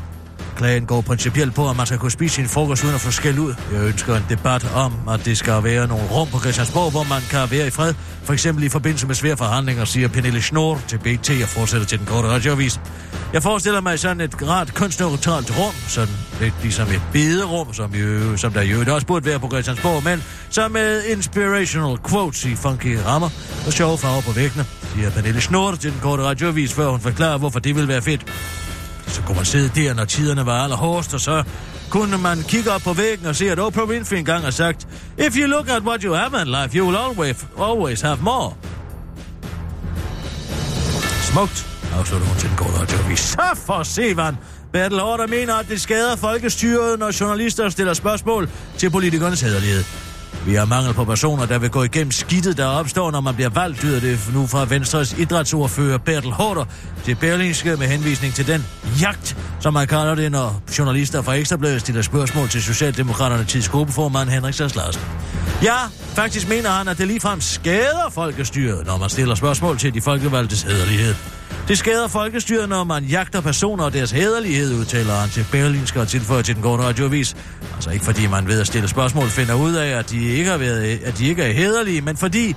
Klagen går principielt på, at man skal kunne spise sin frokost uden at få skæld ud. Jeg ønsker en debat om, at det skal være nogle rum på Christiansborg, hvor man kan være i fred. For eksempel i forbindelse med svære forhandlinger, siger Pernille Snor til BT og fortsætter til den korte radioavis. Jeg forestiller mig sådan et rart kunstneutralt rum, sådan lidt ligesom et bederum, som, jo, som der jo også burde være på Christiansborg, men så med inspirational quotes i funky rammer og sjove farver på væggene, siger Pernille Snor til den korte radioavis, før hun forklarer, hvorfor det vil være fedt. Så kunne man sidde der, når tiderne var allerhårdest, og så kunne man kigge op på væggen og se, at Oprah Winfrey engang har sagt, If you look at what you have in life, you will always, always have more. Smukt, afslutter hun til den korte radioavis. Så for Sevan! Bertel Hårder mener, at det skader folkestyret, når journalister stiller spørgsmål til politikernes hederlighed. Vi har mangel på personer, der vil gå igennem skidtet, der opstår, når man bliver valgt, lyder det nu fra Venstres idrætsordfører Bertel Hårder til Berlingske med henvisning til den jagt, som man kalder det, når journalister fra Ekstrabladet stiller spørgsmål til Socialdemokraterne tids gruppeformand Henrik Sass Larsen. Ja, faktisk mener han, at det ligefrem skader folkestyret, når man stiller spørgsmål til de folkevalgtes hederlighed. Det skader folkestyret, når man jagter personer og deres hederlighed, udtaler han til Berlinske og tilføjer til den korte radioavis. Altså ikke fordi man ved at stille spørgsmål finder ud af, at de ikke, har været, at de ikke er hederlige, men fordi...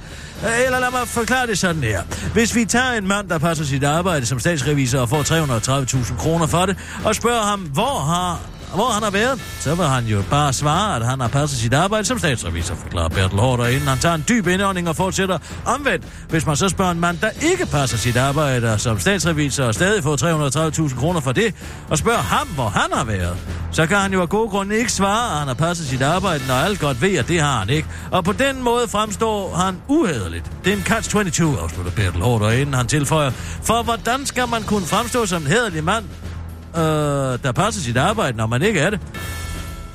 Øh, eller lad mig forklare det sådan her. Hvis vi tager en mand, der passer sit arbejde som statsrevisor og får 330.000 kroner for det, og spørger ham, hvor har hvor han har været, så vil han jo bare svare, at han har passet sit arbejde som statsrevisor, forklarer Bertel Hårder, inden han tager en dyb indånding og fortsætter omvendt. Hvis man så spørger en mand, der ikke passer sit arbejde som statsrevisor og stadig får 330.000 kroner for det, og spørger ham, hvor han har været, så kan han jo af gode grunde ikke svare, at han har passet sit arbejde, når alt godt ved, at det har han ikke. Og på den måde fremstår han uhederligt. Det er en catch-22, afslutter Bertel Hårder, inden han tilføjer. For hvordan skal man kunne fremstå som en hederlig mand, øh, der passer sit arbejde, når man ikke er det.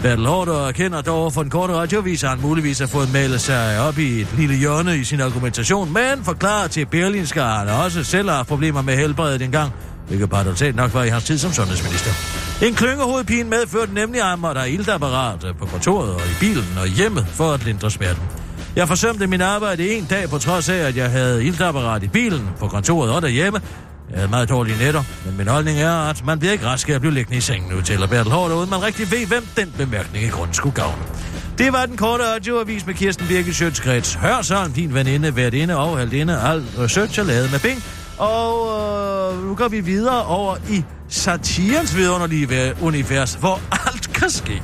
Bertel Hårder erkender dog for en kort radiovis, at han muligvis har fået malet sig op i et lille hjørne i sin argumentation, men forklarer til Berlinske, at han også selv har haft problemer med helbredet engang, hvilket paradoxalt nok var i hans tid som sundhedsminister. En klyngehovedpine medførte nemlig ham, han der have iltapparat på kontoret og i bilen og hjemme for at lindre smerten. Jeg forsømte min arbejde en dag på trods af, at jeg havde iltapparat i bilen, på kontoret og derhjemme. Jeg havde meget dårlige nætter, men min holdning er, at man bliver ikke rask af at blive liggende i sengen, udtaler Bertel Hård, uden man rigtig ved, hvem den bemærkning i grunden skulle gavne. Det var den korte radioavis med Kirsten Birke Sjøtskrets. Hør så om din veninde, værtinde og halvdinde, alt research er lavet med Bing. Og øh, nu går vi videre over i satirens vidunderlige univers, hvor alt kan ske.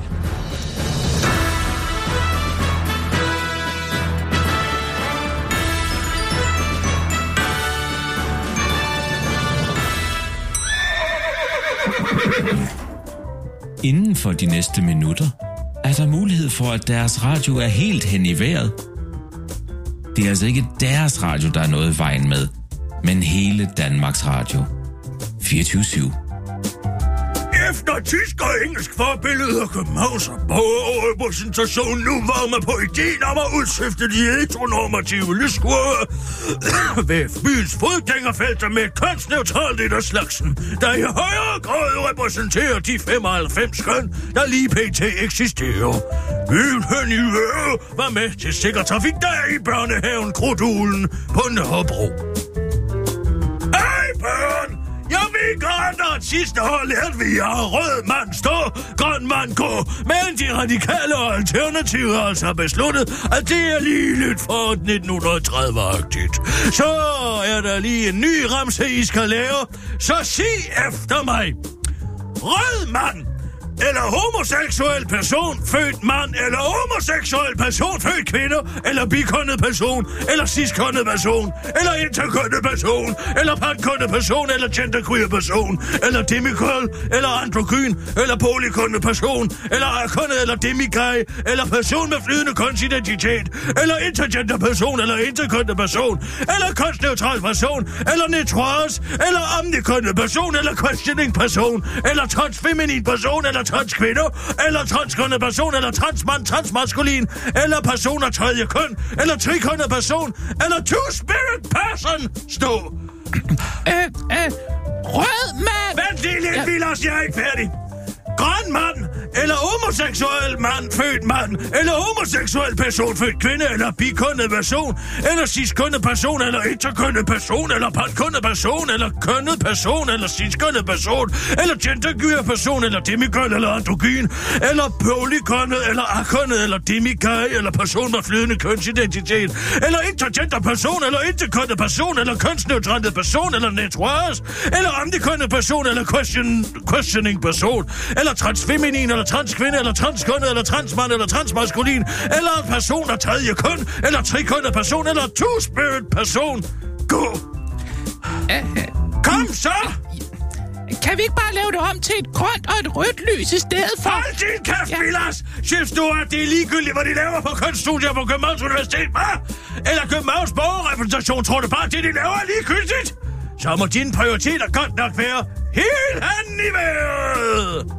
Inden for de næste minutter er der mulighed for, at deres radio er helt hen i vejret. Det er altså ikke deres radio, der er noget i vejen med, men hele Danmarks Radio. 24 /7. Efter tysk og engelsk forbillede af Københavns repræsentation nu varmer på ideen om at udskifte de heteronormative lyskurve ved byens fodgængerfelter med et kønsneutralt et af slagsen, der i højere grad repræsenterer de 95 køn, der lige pt. eksisterer. Byen hen i Øre var med til sikker trafik der i børnehaven Krudulen på Nørrebro. Hej børn! Jeg ved godt, at sidste år lærte vi at rød mand stå, grøn mand gå, men de radikale og alternative har altså besluttet, at det er lige lidt for 1930-agtigt. Så er der lige en ny ramse, I skal lave, så sig efter mig. Rød mand eller homoseksuel person født mand, eller homoseksuel person født kvinde, eller bikønnet person, eller ciskønnet person, eller interkønnet person, eller pankønnet person, eller genderqueer person, eller demikøl, eller androgyn, eller polykønnet person, eller akønnet, eller demigay, eller person med flydende kønsidentitet, eller intergender person, eller interkønnet person, eller kønsneutral person, eller netroise, eller omnikønnet person, eller questioning person, eller transfeminin person, eller transkvinder, eller transkønnet person, eller transmand, transmaskulin, eller person af tredje køn, eller trikønnet person, eller two-spirit person. Stå. Øh, øh, rød mand! Vent lige lidt, ja. Vilas, jeg er ikke færdig. Grøn mand, eller homoseksuel mand, født mand, eller homoseksuel person, født kvinde, eller bikønnet person, eller ciskønnet person, eller interkønnet person, eller pankønnet person, eller kønnet person, eller ciskønnet person, eller gendergyr person, eller demikøn, eller androgyn, eller polykønnet, eller akønnet, eller demikai, eller person med flydende kønsidentitet, eller intergender person, eller interkønnet person, eller kønsneutralt person, eller netroise, eller omnikønnet person, eller question, questioning person, eller transfeminin, eller transkvinde, eller transkønnet, eller transmand, eller transmaskulin, eller en person af tredje køn, eller trikønnet person, eller two-spirit person. Gå! Kom så! Kan vi ikke bare lave det om til et grønt og et rødt lys i stedet for? Hold din kæft, ja. Vilas! Synes du, at det er ligegyldigt, hvad de laver på kunststudier på Københavns Universitet, hva? Eller Københavns borgerrepræsentation, tror du bare, det de laver er ligegyldigt? Så må dine prioriteter godt nok være helt handen i vejret!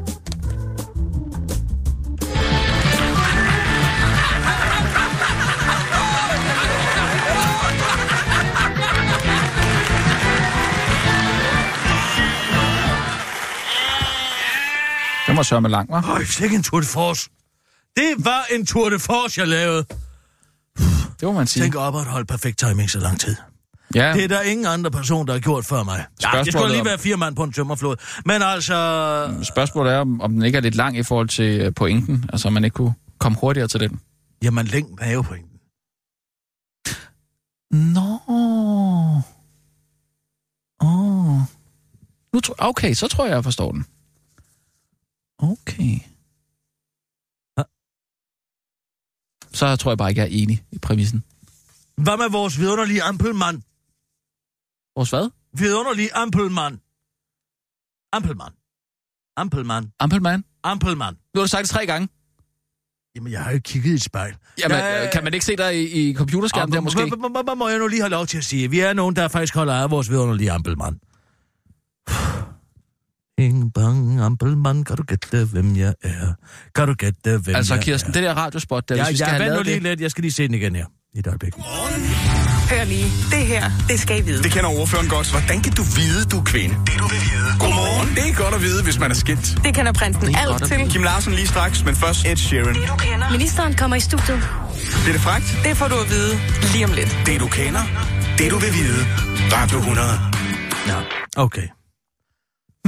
Sørge med lang, hva'? Øj, sikke en tour de force. Det var en tour de force, jeg lavede. Det må man sige. Tænk op at holde perfekt timing så lang tid. Ja, Det er der ingen andre person, der har gjort før mig. Ja, det skulle lige være fire mand på en tømmerflod. Men altså... spørgsmålet er, om, den ikke er lidt lang i forhold til øh, pointen. Altså, om man ikke kunne komme hurtigere til den. Jamen, længden er jo pointen. Nå. Åh. Nu tro, okay, så tror jeg, jeg forstår den. Okay. Ja. Så tror jeg bare ikke, jeg er enig i præmissen. Hvad med vores vidunderlige ampelmand? Vores hvad? Vidunderlige ampelmand. Ampelmand. Ampelmand. Ampelman? Ampelmand. Nu har du sagt det tre gange. Jamen, jeg har jo kigget i et spejl. Jamen, Ja, øh, kan man ikke se dig i, i computerskærmen der måske? Hvad må jeg nu lige have lov til at sige? Vi er nogen, der faktisk holder af vores vidunderlige ampelmand. Bing bang, ampelmand, kan du gætte, hvem jeg er? Kan du gætte, hvem Altså, jeg Kirsten, er? det der radiospot, der, Ja, hvis vi skal ja, have vent nu lavet lige det... lidt. Jeg skal lige se den igen her. I et øjeblik. Hør lige, det her, det skal I vide. Det kender ordføreren godt. Hvordan kan du vide, du er kvinde? Det du vil vide. Godmorgen. Det er godt at vide, hvis man er skilt. Det kender prinsen Det alt til. Kim Larsen lige straks, men først Ed Sheeran. Det du kender. Ministeren kommer i studiet. Det er det frækt. Det får du at vide lige om lidt. Det du kender. Det du vil vide. Radio 100. Ja, okay.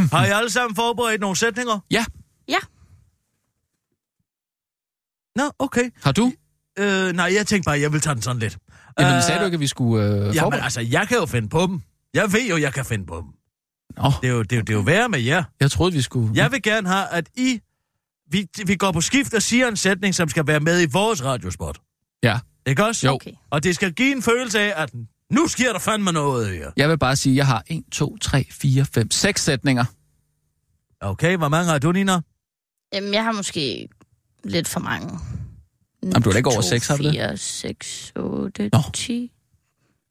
Har I alle sammen forberedt nogle sætninger? Ja, Ja. Nå, okay. har du? Øh, nej, jeg tænkte bare, jeg vil tage den sådan lidt. Jamen, Øh, sagde du ikke, at vi skulle øh, Jamen, forberede? altså, jeg kan jo finde på dem. Jeg ved jo, jeg kan finde på dem. Nå, Det er jo, det er jo, det er jo værre med jer. jeg troede, vi skulle... Jeg vil gerne have, at I... Vi, vi går på skift og siger en sætning, som skal være med i vores radiospot. Ja. Ikke også? Jo. Okay. Og det skal give en følelse af, at nu sker der fandme noget her. Jeg vil bare sige, at jeg har 1, 2, 3, 4, 5, 6 sætninger. Okay, hvor mange har du, Nina? Jamen, jeg har måske lidt for mange. Jamen, du er da ikke over seks, har du det? 4, 6, 8, Nå. 10,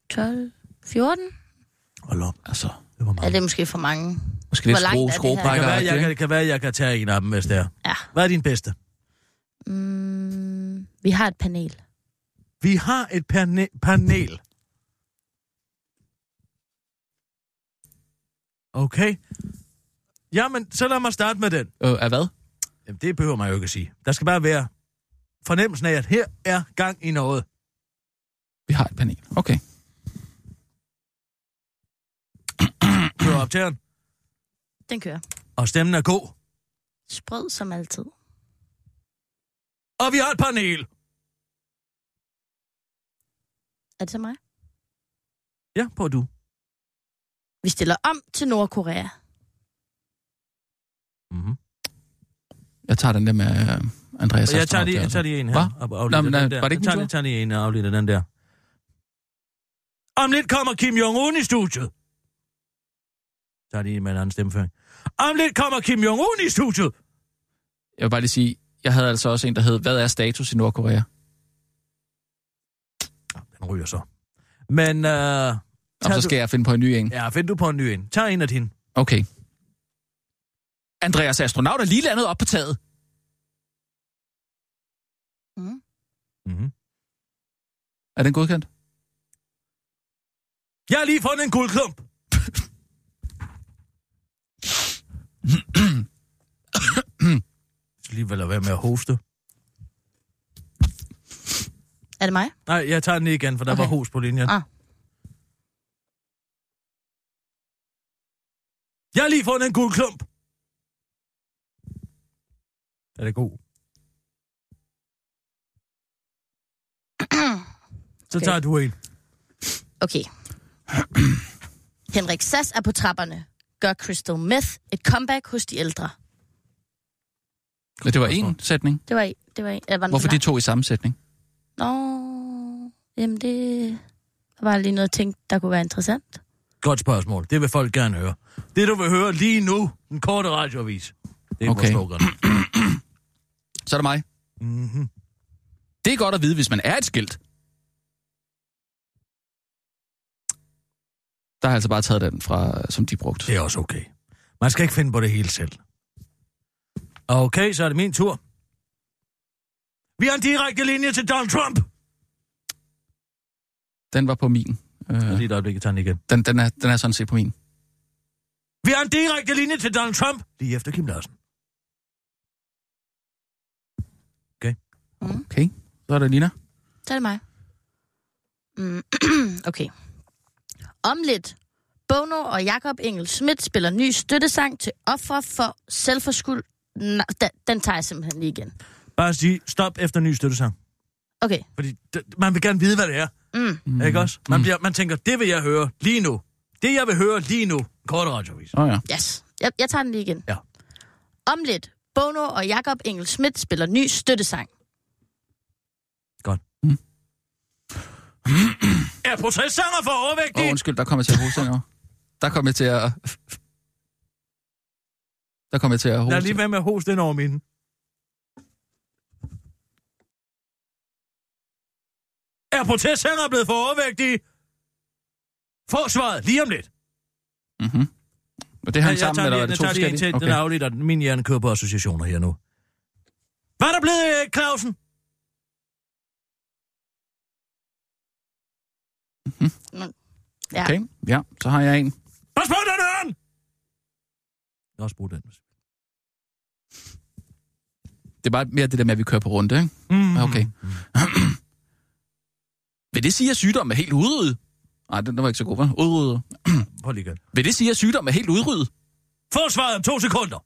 12, 14? Hold op, Altså, det var Ja, meget. det er måske for mange. måske lidt Hvor langt skro, er det her? Det kan skråbrækker. være, jeg det kan være, jeg kan tage en af dem, hvis det er. Ja. Hvad er din bedste? Mm, vi har et panel. Vi har et pane- panel. Okay. Jamen, så lad mig starte med den. Øh, er hvad? Jamen, det behøver man jo ikke at sige. Der skal bare være fornemmelsen af, at her er gang i noget. Vi har et panel. Okay. Kører optageren, Den kører. og stemmen er god. Sprød som altid. Og vi har et panel. Er det så mig? Ja, på du. Vi stiller om til Nordkorea. Mm-hmm. Jeg tager den der med øh, Andreas Og jeg tager lige, der, jeg tager lige en her. Hvad? Og afleverer Nå, men, den øh, der. var det ikke jeg tager, jeg tager lige en og afleverer den der. Om lidt kommer Kim Jong-un i studiet. Jeg tager lige med en anden stemmeføring. Om lidt kommer Kim Jong-un i studiet. Jeg vil bare lige sige, jeg havde altså også en, der hed, hvad er status i Nordkorea? Den ryger så. Men, øh... Og tager så skal jeg finde på en ny en. Du... Ja, find du på en ny en. Tag en af dine. Okay. Andreas Astronaut er lige landet op på taget. Mm. Mm-hmm. Er den godkendt? Jeg har lige fundet en guldklump. Jeg skal lige vel være med at hoste. Er det mig? Nej, jeg tager den lige igen, for der Okay. var hos på linjen. Ah. Jeg har lige fundet en guldklump. Er det god? Så Okay. tager du en. Okay. Henrik Sass er på trapperne. Gør Crystal Meth et comeback hos de ældre. Men det var en sætning. Det var en. Det var en. Eller var Hvorfor for de to i samme sætning? Nå, jamen det var lige noget, tænkte, der kunne være interessant. Godt spørgsmål. Det vil folk gerne høre. Det, du vil høre lige nu, en korte radioavis. Det er Okay. vores. Så er det mig. Mm-hmm. Det er godt at vide, hvis man er et skilt. Der har jeg altså bare taget den fra, som de brugte. Det er også okay. Man skal ikke finde på det hele selv. Okay, så er det min tur. Vi har en direkte linje til Donald Trump. Den var på min. Øh, Lige et øjeblik, jeg tager den igen. den, den, er, den er sådan set på min. Vi har en direkte linje til Donald Trump. Lige efter Kim Larsen. Okay. Så er det Lina. Så er det mig. Mm, okay. Om lidt. Bono og Jakob Engel Schmidt spiller ny støttesang til ofre for selvforskuld. Nej, den, den tager jeg simpelthen lige igen. Bare sige stop efter ny støttesang. Okay. Fordi man vil gerne vide, hvad det er. Mm. Mm. Ikke også? Man, bliver, man tænker, det vil jeg høre lige nu. Det, jeg vil høre lige nu. Kort radiovis. Åh oh, ja. Yes. Jeg, jeg tager den lige igen. Ja. Om lidt. Bono og Jakob Engel Schmidt spiller ny støttesang. Godt. Mm. Er protestsanger for Åh, overvægtige? oh, undskyld, der kom jeg til at hoste over. Der kom jeg til at... Der kom jeg til at hoste. Lad lige være med at hoste den over mine. Er protestsanger blevet for overvægtige? Få svaret lige om lidt. Mm-hmm. Og det hang jeg sammen, tager eller er det jeg to tager lige en forskellige? til, den er afledt, og min hjerne kører på associationer her nu. Hvad er der blevet, øh, Clausen? Ja. Okay, ja, så har jeg en. Pas på den øren! Jeg har også brugt den. Det er bare mere det der med, at vi kører på runde, ikke? Mm. Okay. Vil det sige, at sygdommen er helt udryddet? Nej, den, den var ikke så god, hva'? Udryddet. Prøv lige. Vil det sige, at sygdommen er helt udryddet? Få svaret om to sekunder.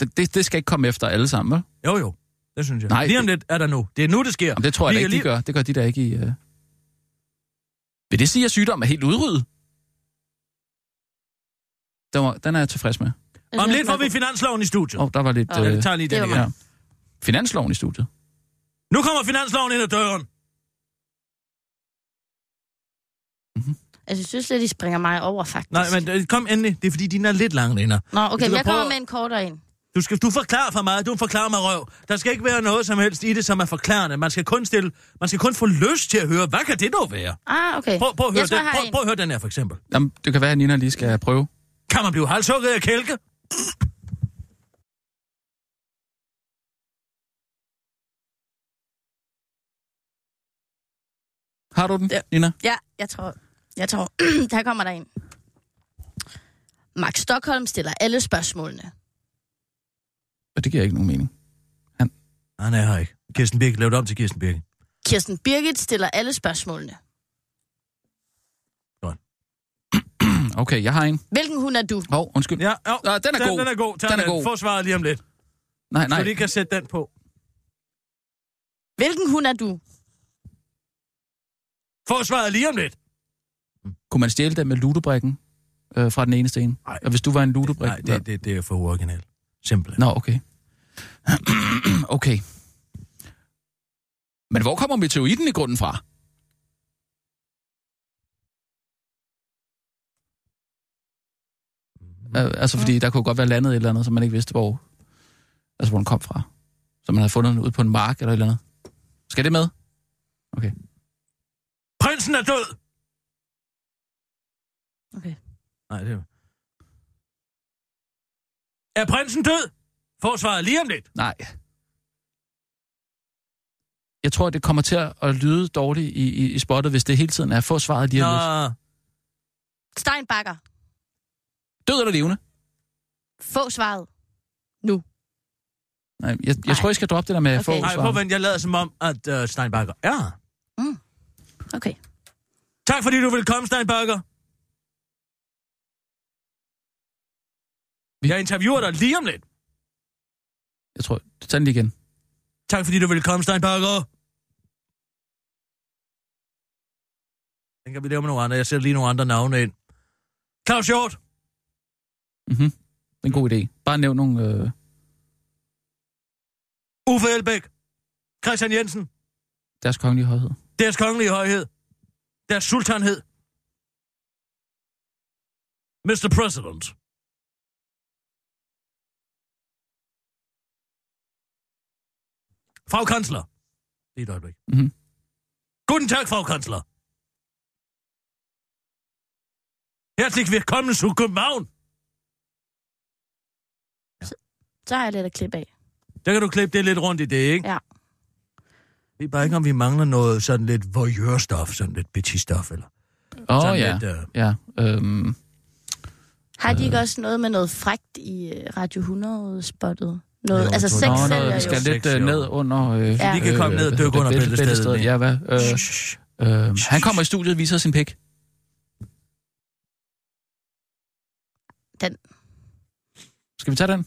Det, det, det skal ikke komme efter alle sammen, vel? Jo, jo. Det synes jeg. Nej, Lige om det- lidt er der nu. Det er nu, det sker. Jamen, det tror jeg da kan ikke, de lige- gør. Det gør de der ikke i... Uh... Vil det sige, at sygdommen er helt udryddet? Den, var, den er jeg tilfreds med. Om lidt får vi finansloven i studiet. Åh, oh, der var lidt... Ja, øh, det tager lige det igen. ja. Finansloven i studiet. Nu kommer finansloven ind ad døren. Altså, jeg synes lidt, de springer mig over, faktisk. Nej, men øh, kom endelig. Det er fordi, dine er lidt lange ender. Nå, okay, men jeg prøve- kommer med en kortere en. Du, skal, du forklarer for meget, du forklarer mig røv. Der skal ikke være noget som helst i det, som er forklarende. Man skal kun, stille, man skal kun få lyst til at høre, hvad kan det dog være? Ah, okay. Prøv, prøv, at høre, jeg tror, den, prøv, prøv at høre den her, for eksempel. Jamen, det kan være, at Nina lige skal prøve. Kan man blive halshugget af kælke? Har du den, Ja. Nina? Ja, jeg tror... Jeg tror... der kommer der en. Max Stockholm stiller alle spørgsmålene. Og det giver ikke nogen mening. Nej, nej, jeg har ikke. Kirsten Birke, lav det om til Kirsten Birke. Kirsten Birgit stiller alle spørgsmålene. Okay, jeg har en. Hvilken hun er du? Åh, oh, undskyld. Ja, jo, Ah, den er den, god. Den er god. Tag Den den er god. Få svaret lige om lidt. Nej, Så nej. du lige kan sætte den på. Hvilken hun er du? Få svaret lige om lidt. Kunne man stjæle den med ludobrikken øh, fra den ene sten? Nej. Og hvis du var en ludobrik? Nej, det, det, det er for originalt. Simpelthen. Nå, okay. okay. Men hvor kommer meteoriten i grunden fra? Øh, altså, fordi der kunne godt være landet et eller andet, som man ikke vidste, hvor, altså, hvor den kom fra. Så man havde fundet den ude på en mark eller et eller andet. Skal det med? Okay. Prinsen er død! Okay. Nej, det er... Er prinsen død? Få svaret lige om lidt. Nej. Jeg tror, det kommer til at lyde dårligt i, i, i spottet, hvis det hele tiden er få svaret lige om lidt. Nå, Stein Bakker. Død eller levende? Få svaret. Nu. Nej, jeg, jeg Nej. tror, jeg skal droppe det der med Okay. okay. få nej, prøv at vente. Jeg lader som om, at uh, Steinbacher er. Okay. Tak fordi du vil komme, Steinbacher. Jeg interviewer dig lige om lidt. Jeg tror, tag den lige igen. Tak fordi du vil komme, Steinbacher. Den kan vi lave med nogle andre. Jeg sætter lige nogle andre navne ind. Claus Hjort. Mm-hmm. Det er en god idé. Bare nævn nogle... Øh... Uffe Elbæk. Christian Jensen. Deres kongelige højhed. Deres kongelige højhed. Deres sultanhed. Mr. President. Frau Kansler. Lige et øjeblik. Mhm. Guten Tag, Frau Kansler. Herzlich willkommen zu København. Så har jeg lidt at klippe af. Der kan du klippe det lidt rundt i det, ikke? Ja. Vi bare ikke, om vi mangler noget sådan lidt voyeur-stof, sådan lidt bitchy-stof, eller Åh, oh, sådan ja. lidt... Uh... Ja, øhm, Har de ikke også noget med noget frægt i øh, Radio 100-spottet? Noget, Jo, altså sex jeg. Nå, noget, vi skal jo. lidt Sex, øh, jo. ned under... Øh, Ja. Vi kan komme ned og dykke under bælte- bæltestedet. Ja, hvad? Øh, Shh. øh, han kommer i studiet og viser sin pik. Den. Skal vi tage den?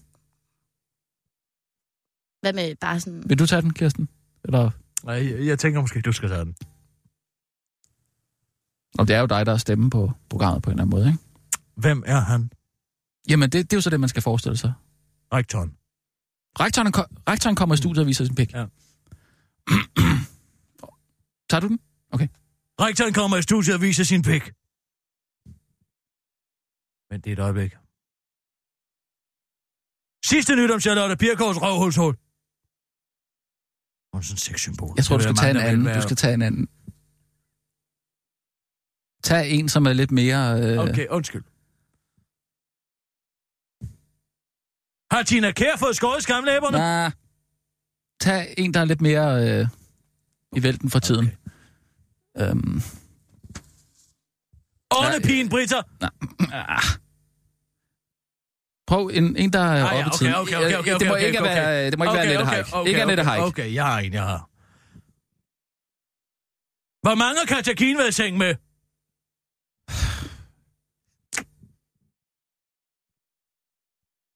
Hvad med bare sådan... Vil du tage den, Kirsten? Eller... Nej, jeg, jeg tænker måske, du skal tage den. Og det er jo dig, der er stemme på programmet på en eller anden måde, ikke? Hvem er han? Jamen, det, det er jo så det, man skal forestille sig. Rektoren. Rektoren, ko- rektoren kommer i studiet og viser sin pik. Ja. Tager du den? Okay. Rektoren kommer i studiet og viser sin pik. Men det er et øjeblik. Sidste nyt om Charlotte Birkovs røvhulshul. Hun er sådan en sexsymbol. Jeg tror, du skal tage en anden. Du skal tage en anden. Tag en, som er lidt mere... Øh... Okay, undskyld. Har Tina Kær fået skåret skamlæberne? Nej. Tag en, der er lidt mere øh, i vælten for tiden. Okay. Øhm, Ornepigen, Britta! ah. Prøv en, en der er Ah, oppe ja, tiden. okay, okay, okay, okay, det må okay, ikke okay, være, det må ikke okay, være Annette okay, Haik. okay, Ikke okay, Haik. Okay, jeg har en, jeg har. Hvor mange har Katja Kien været i seng med?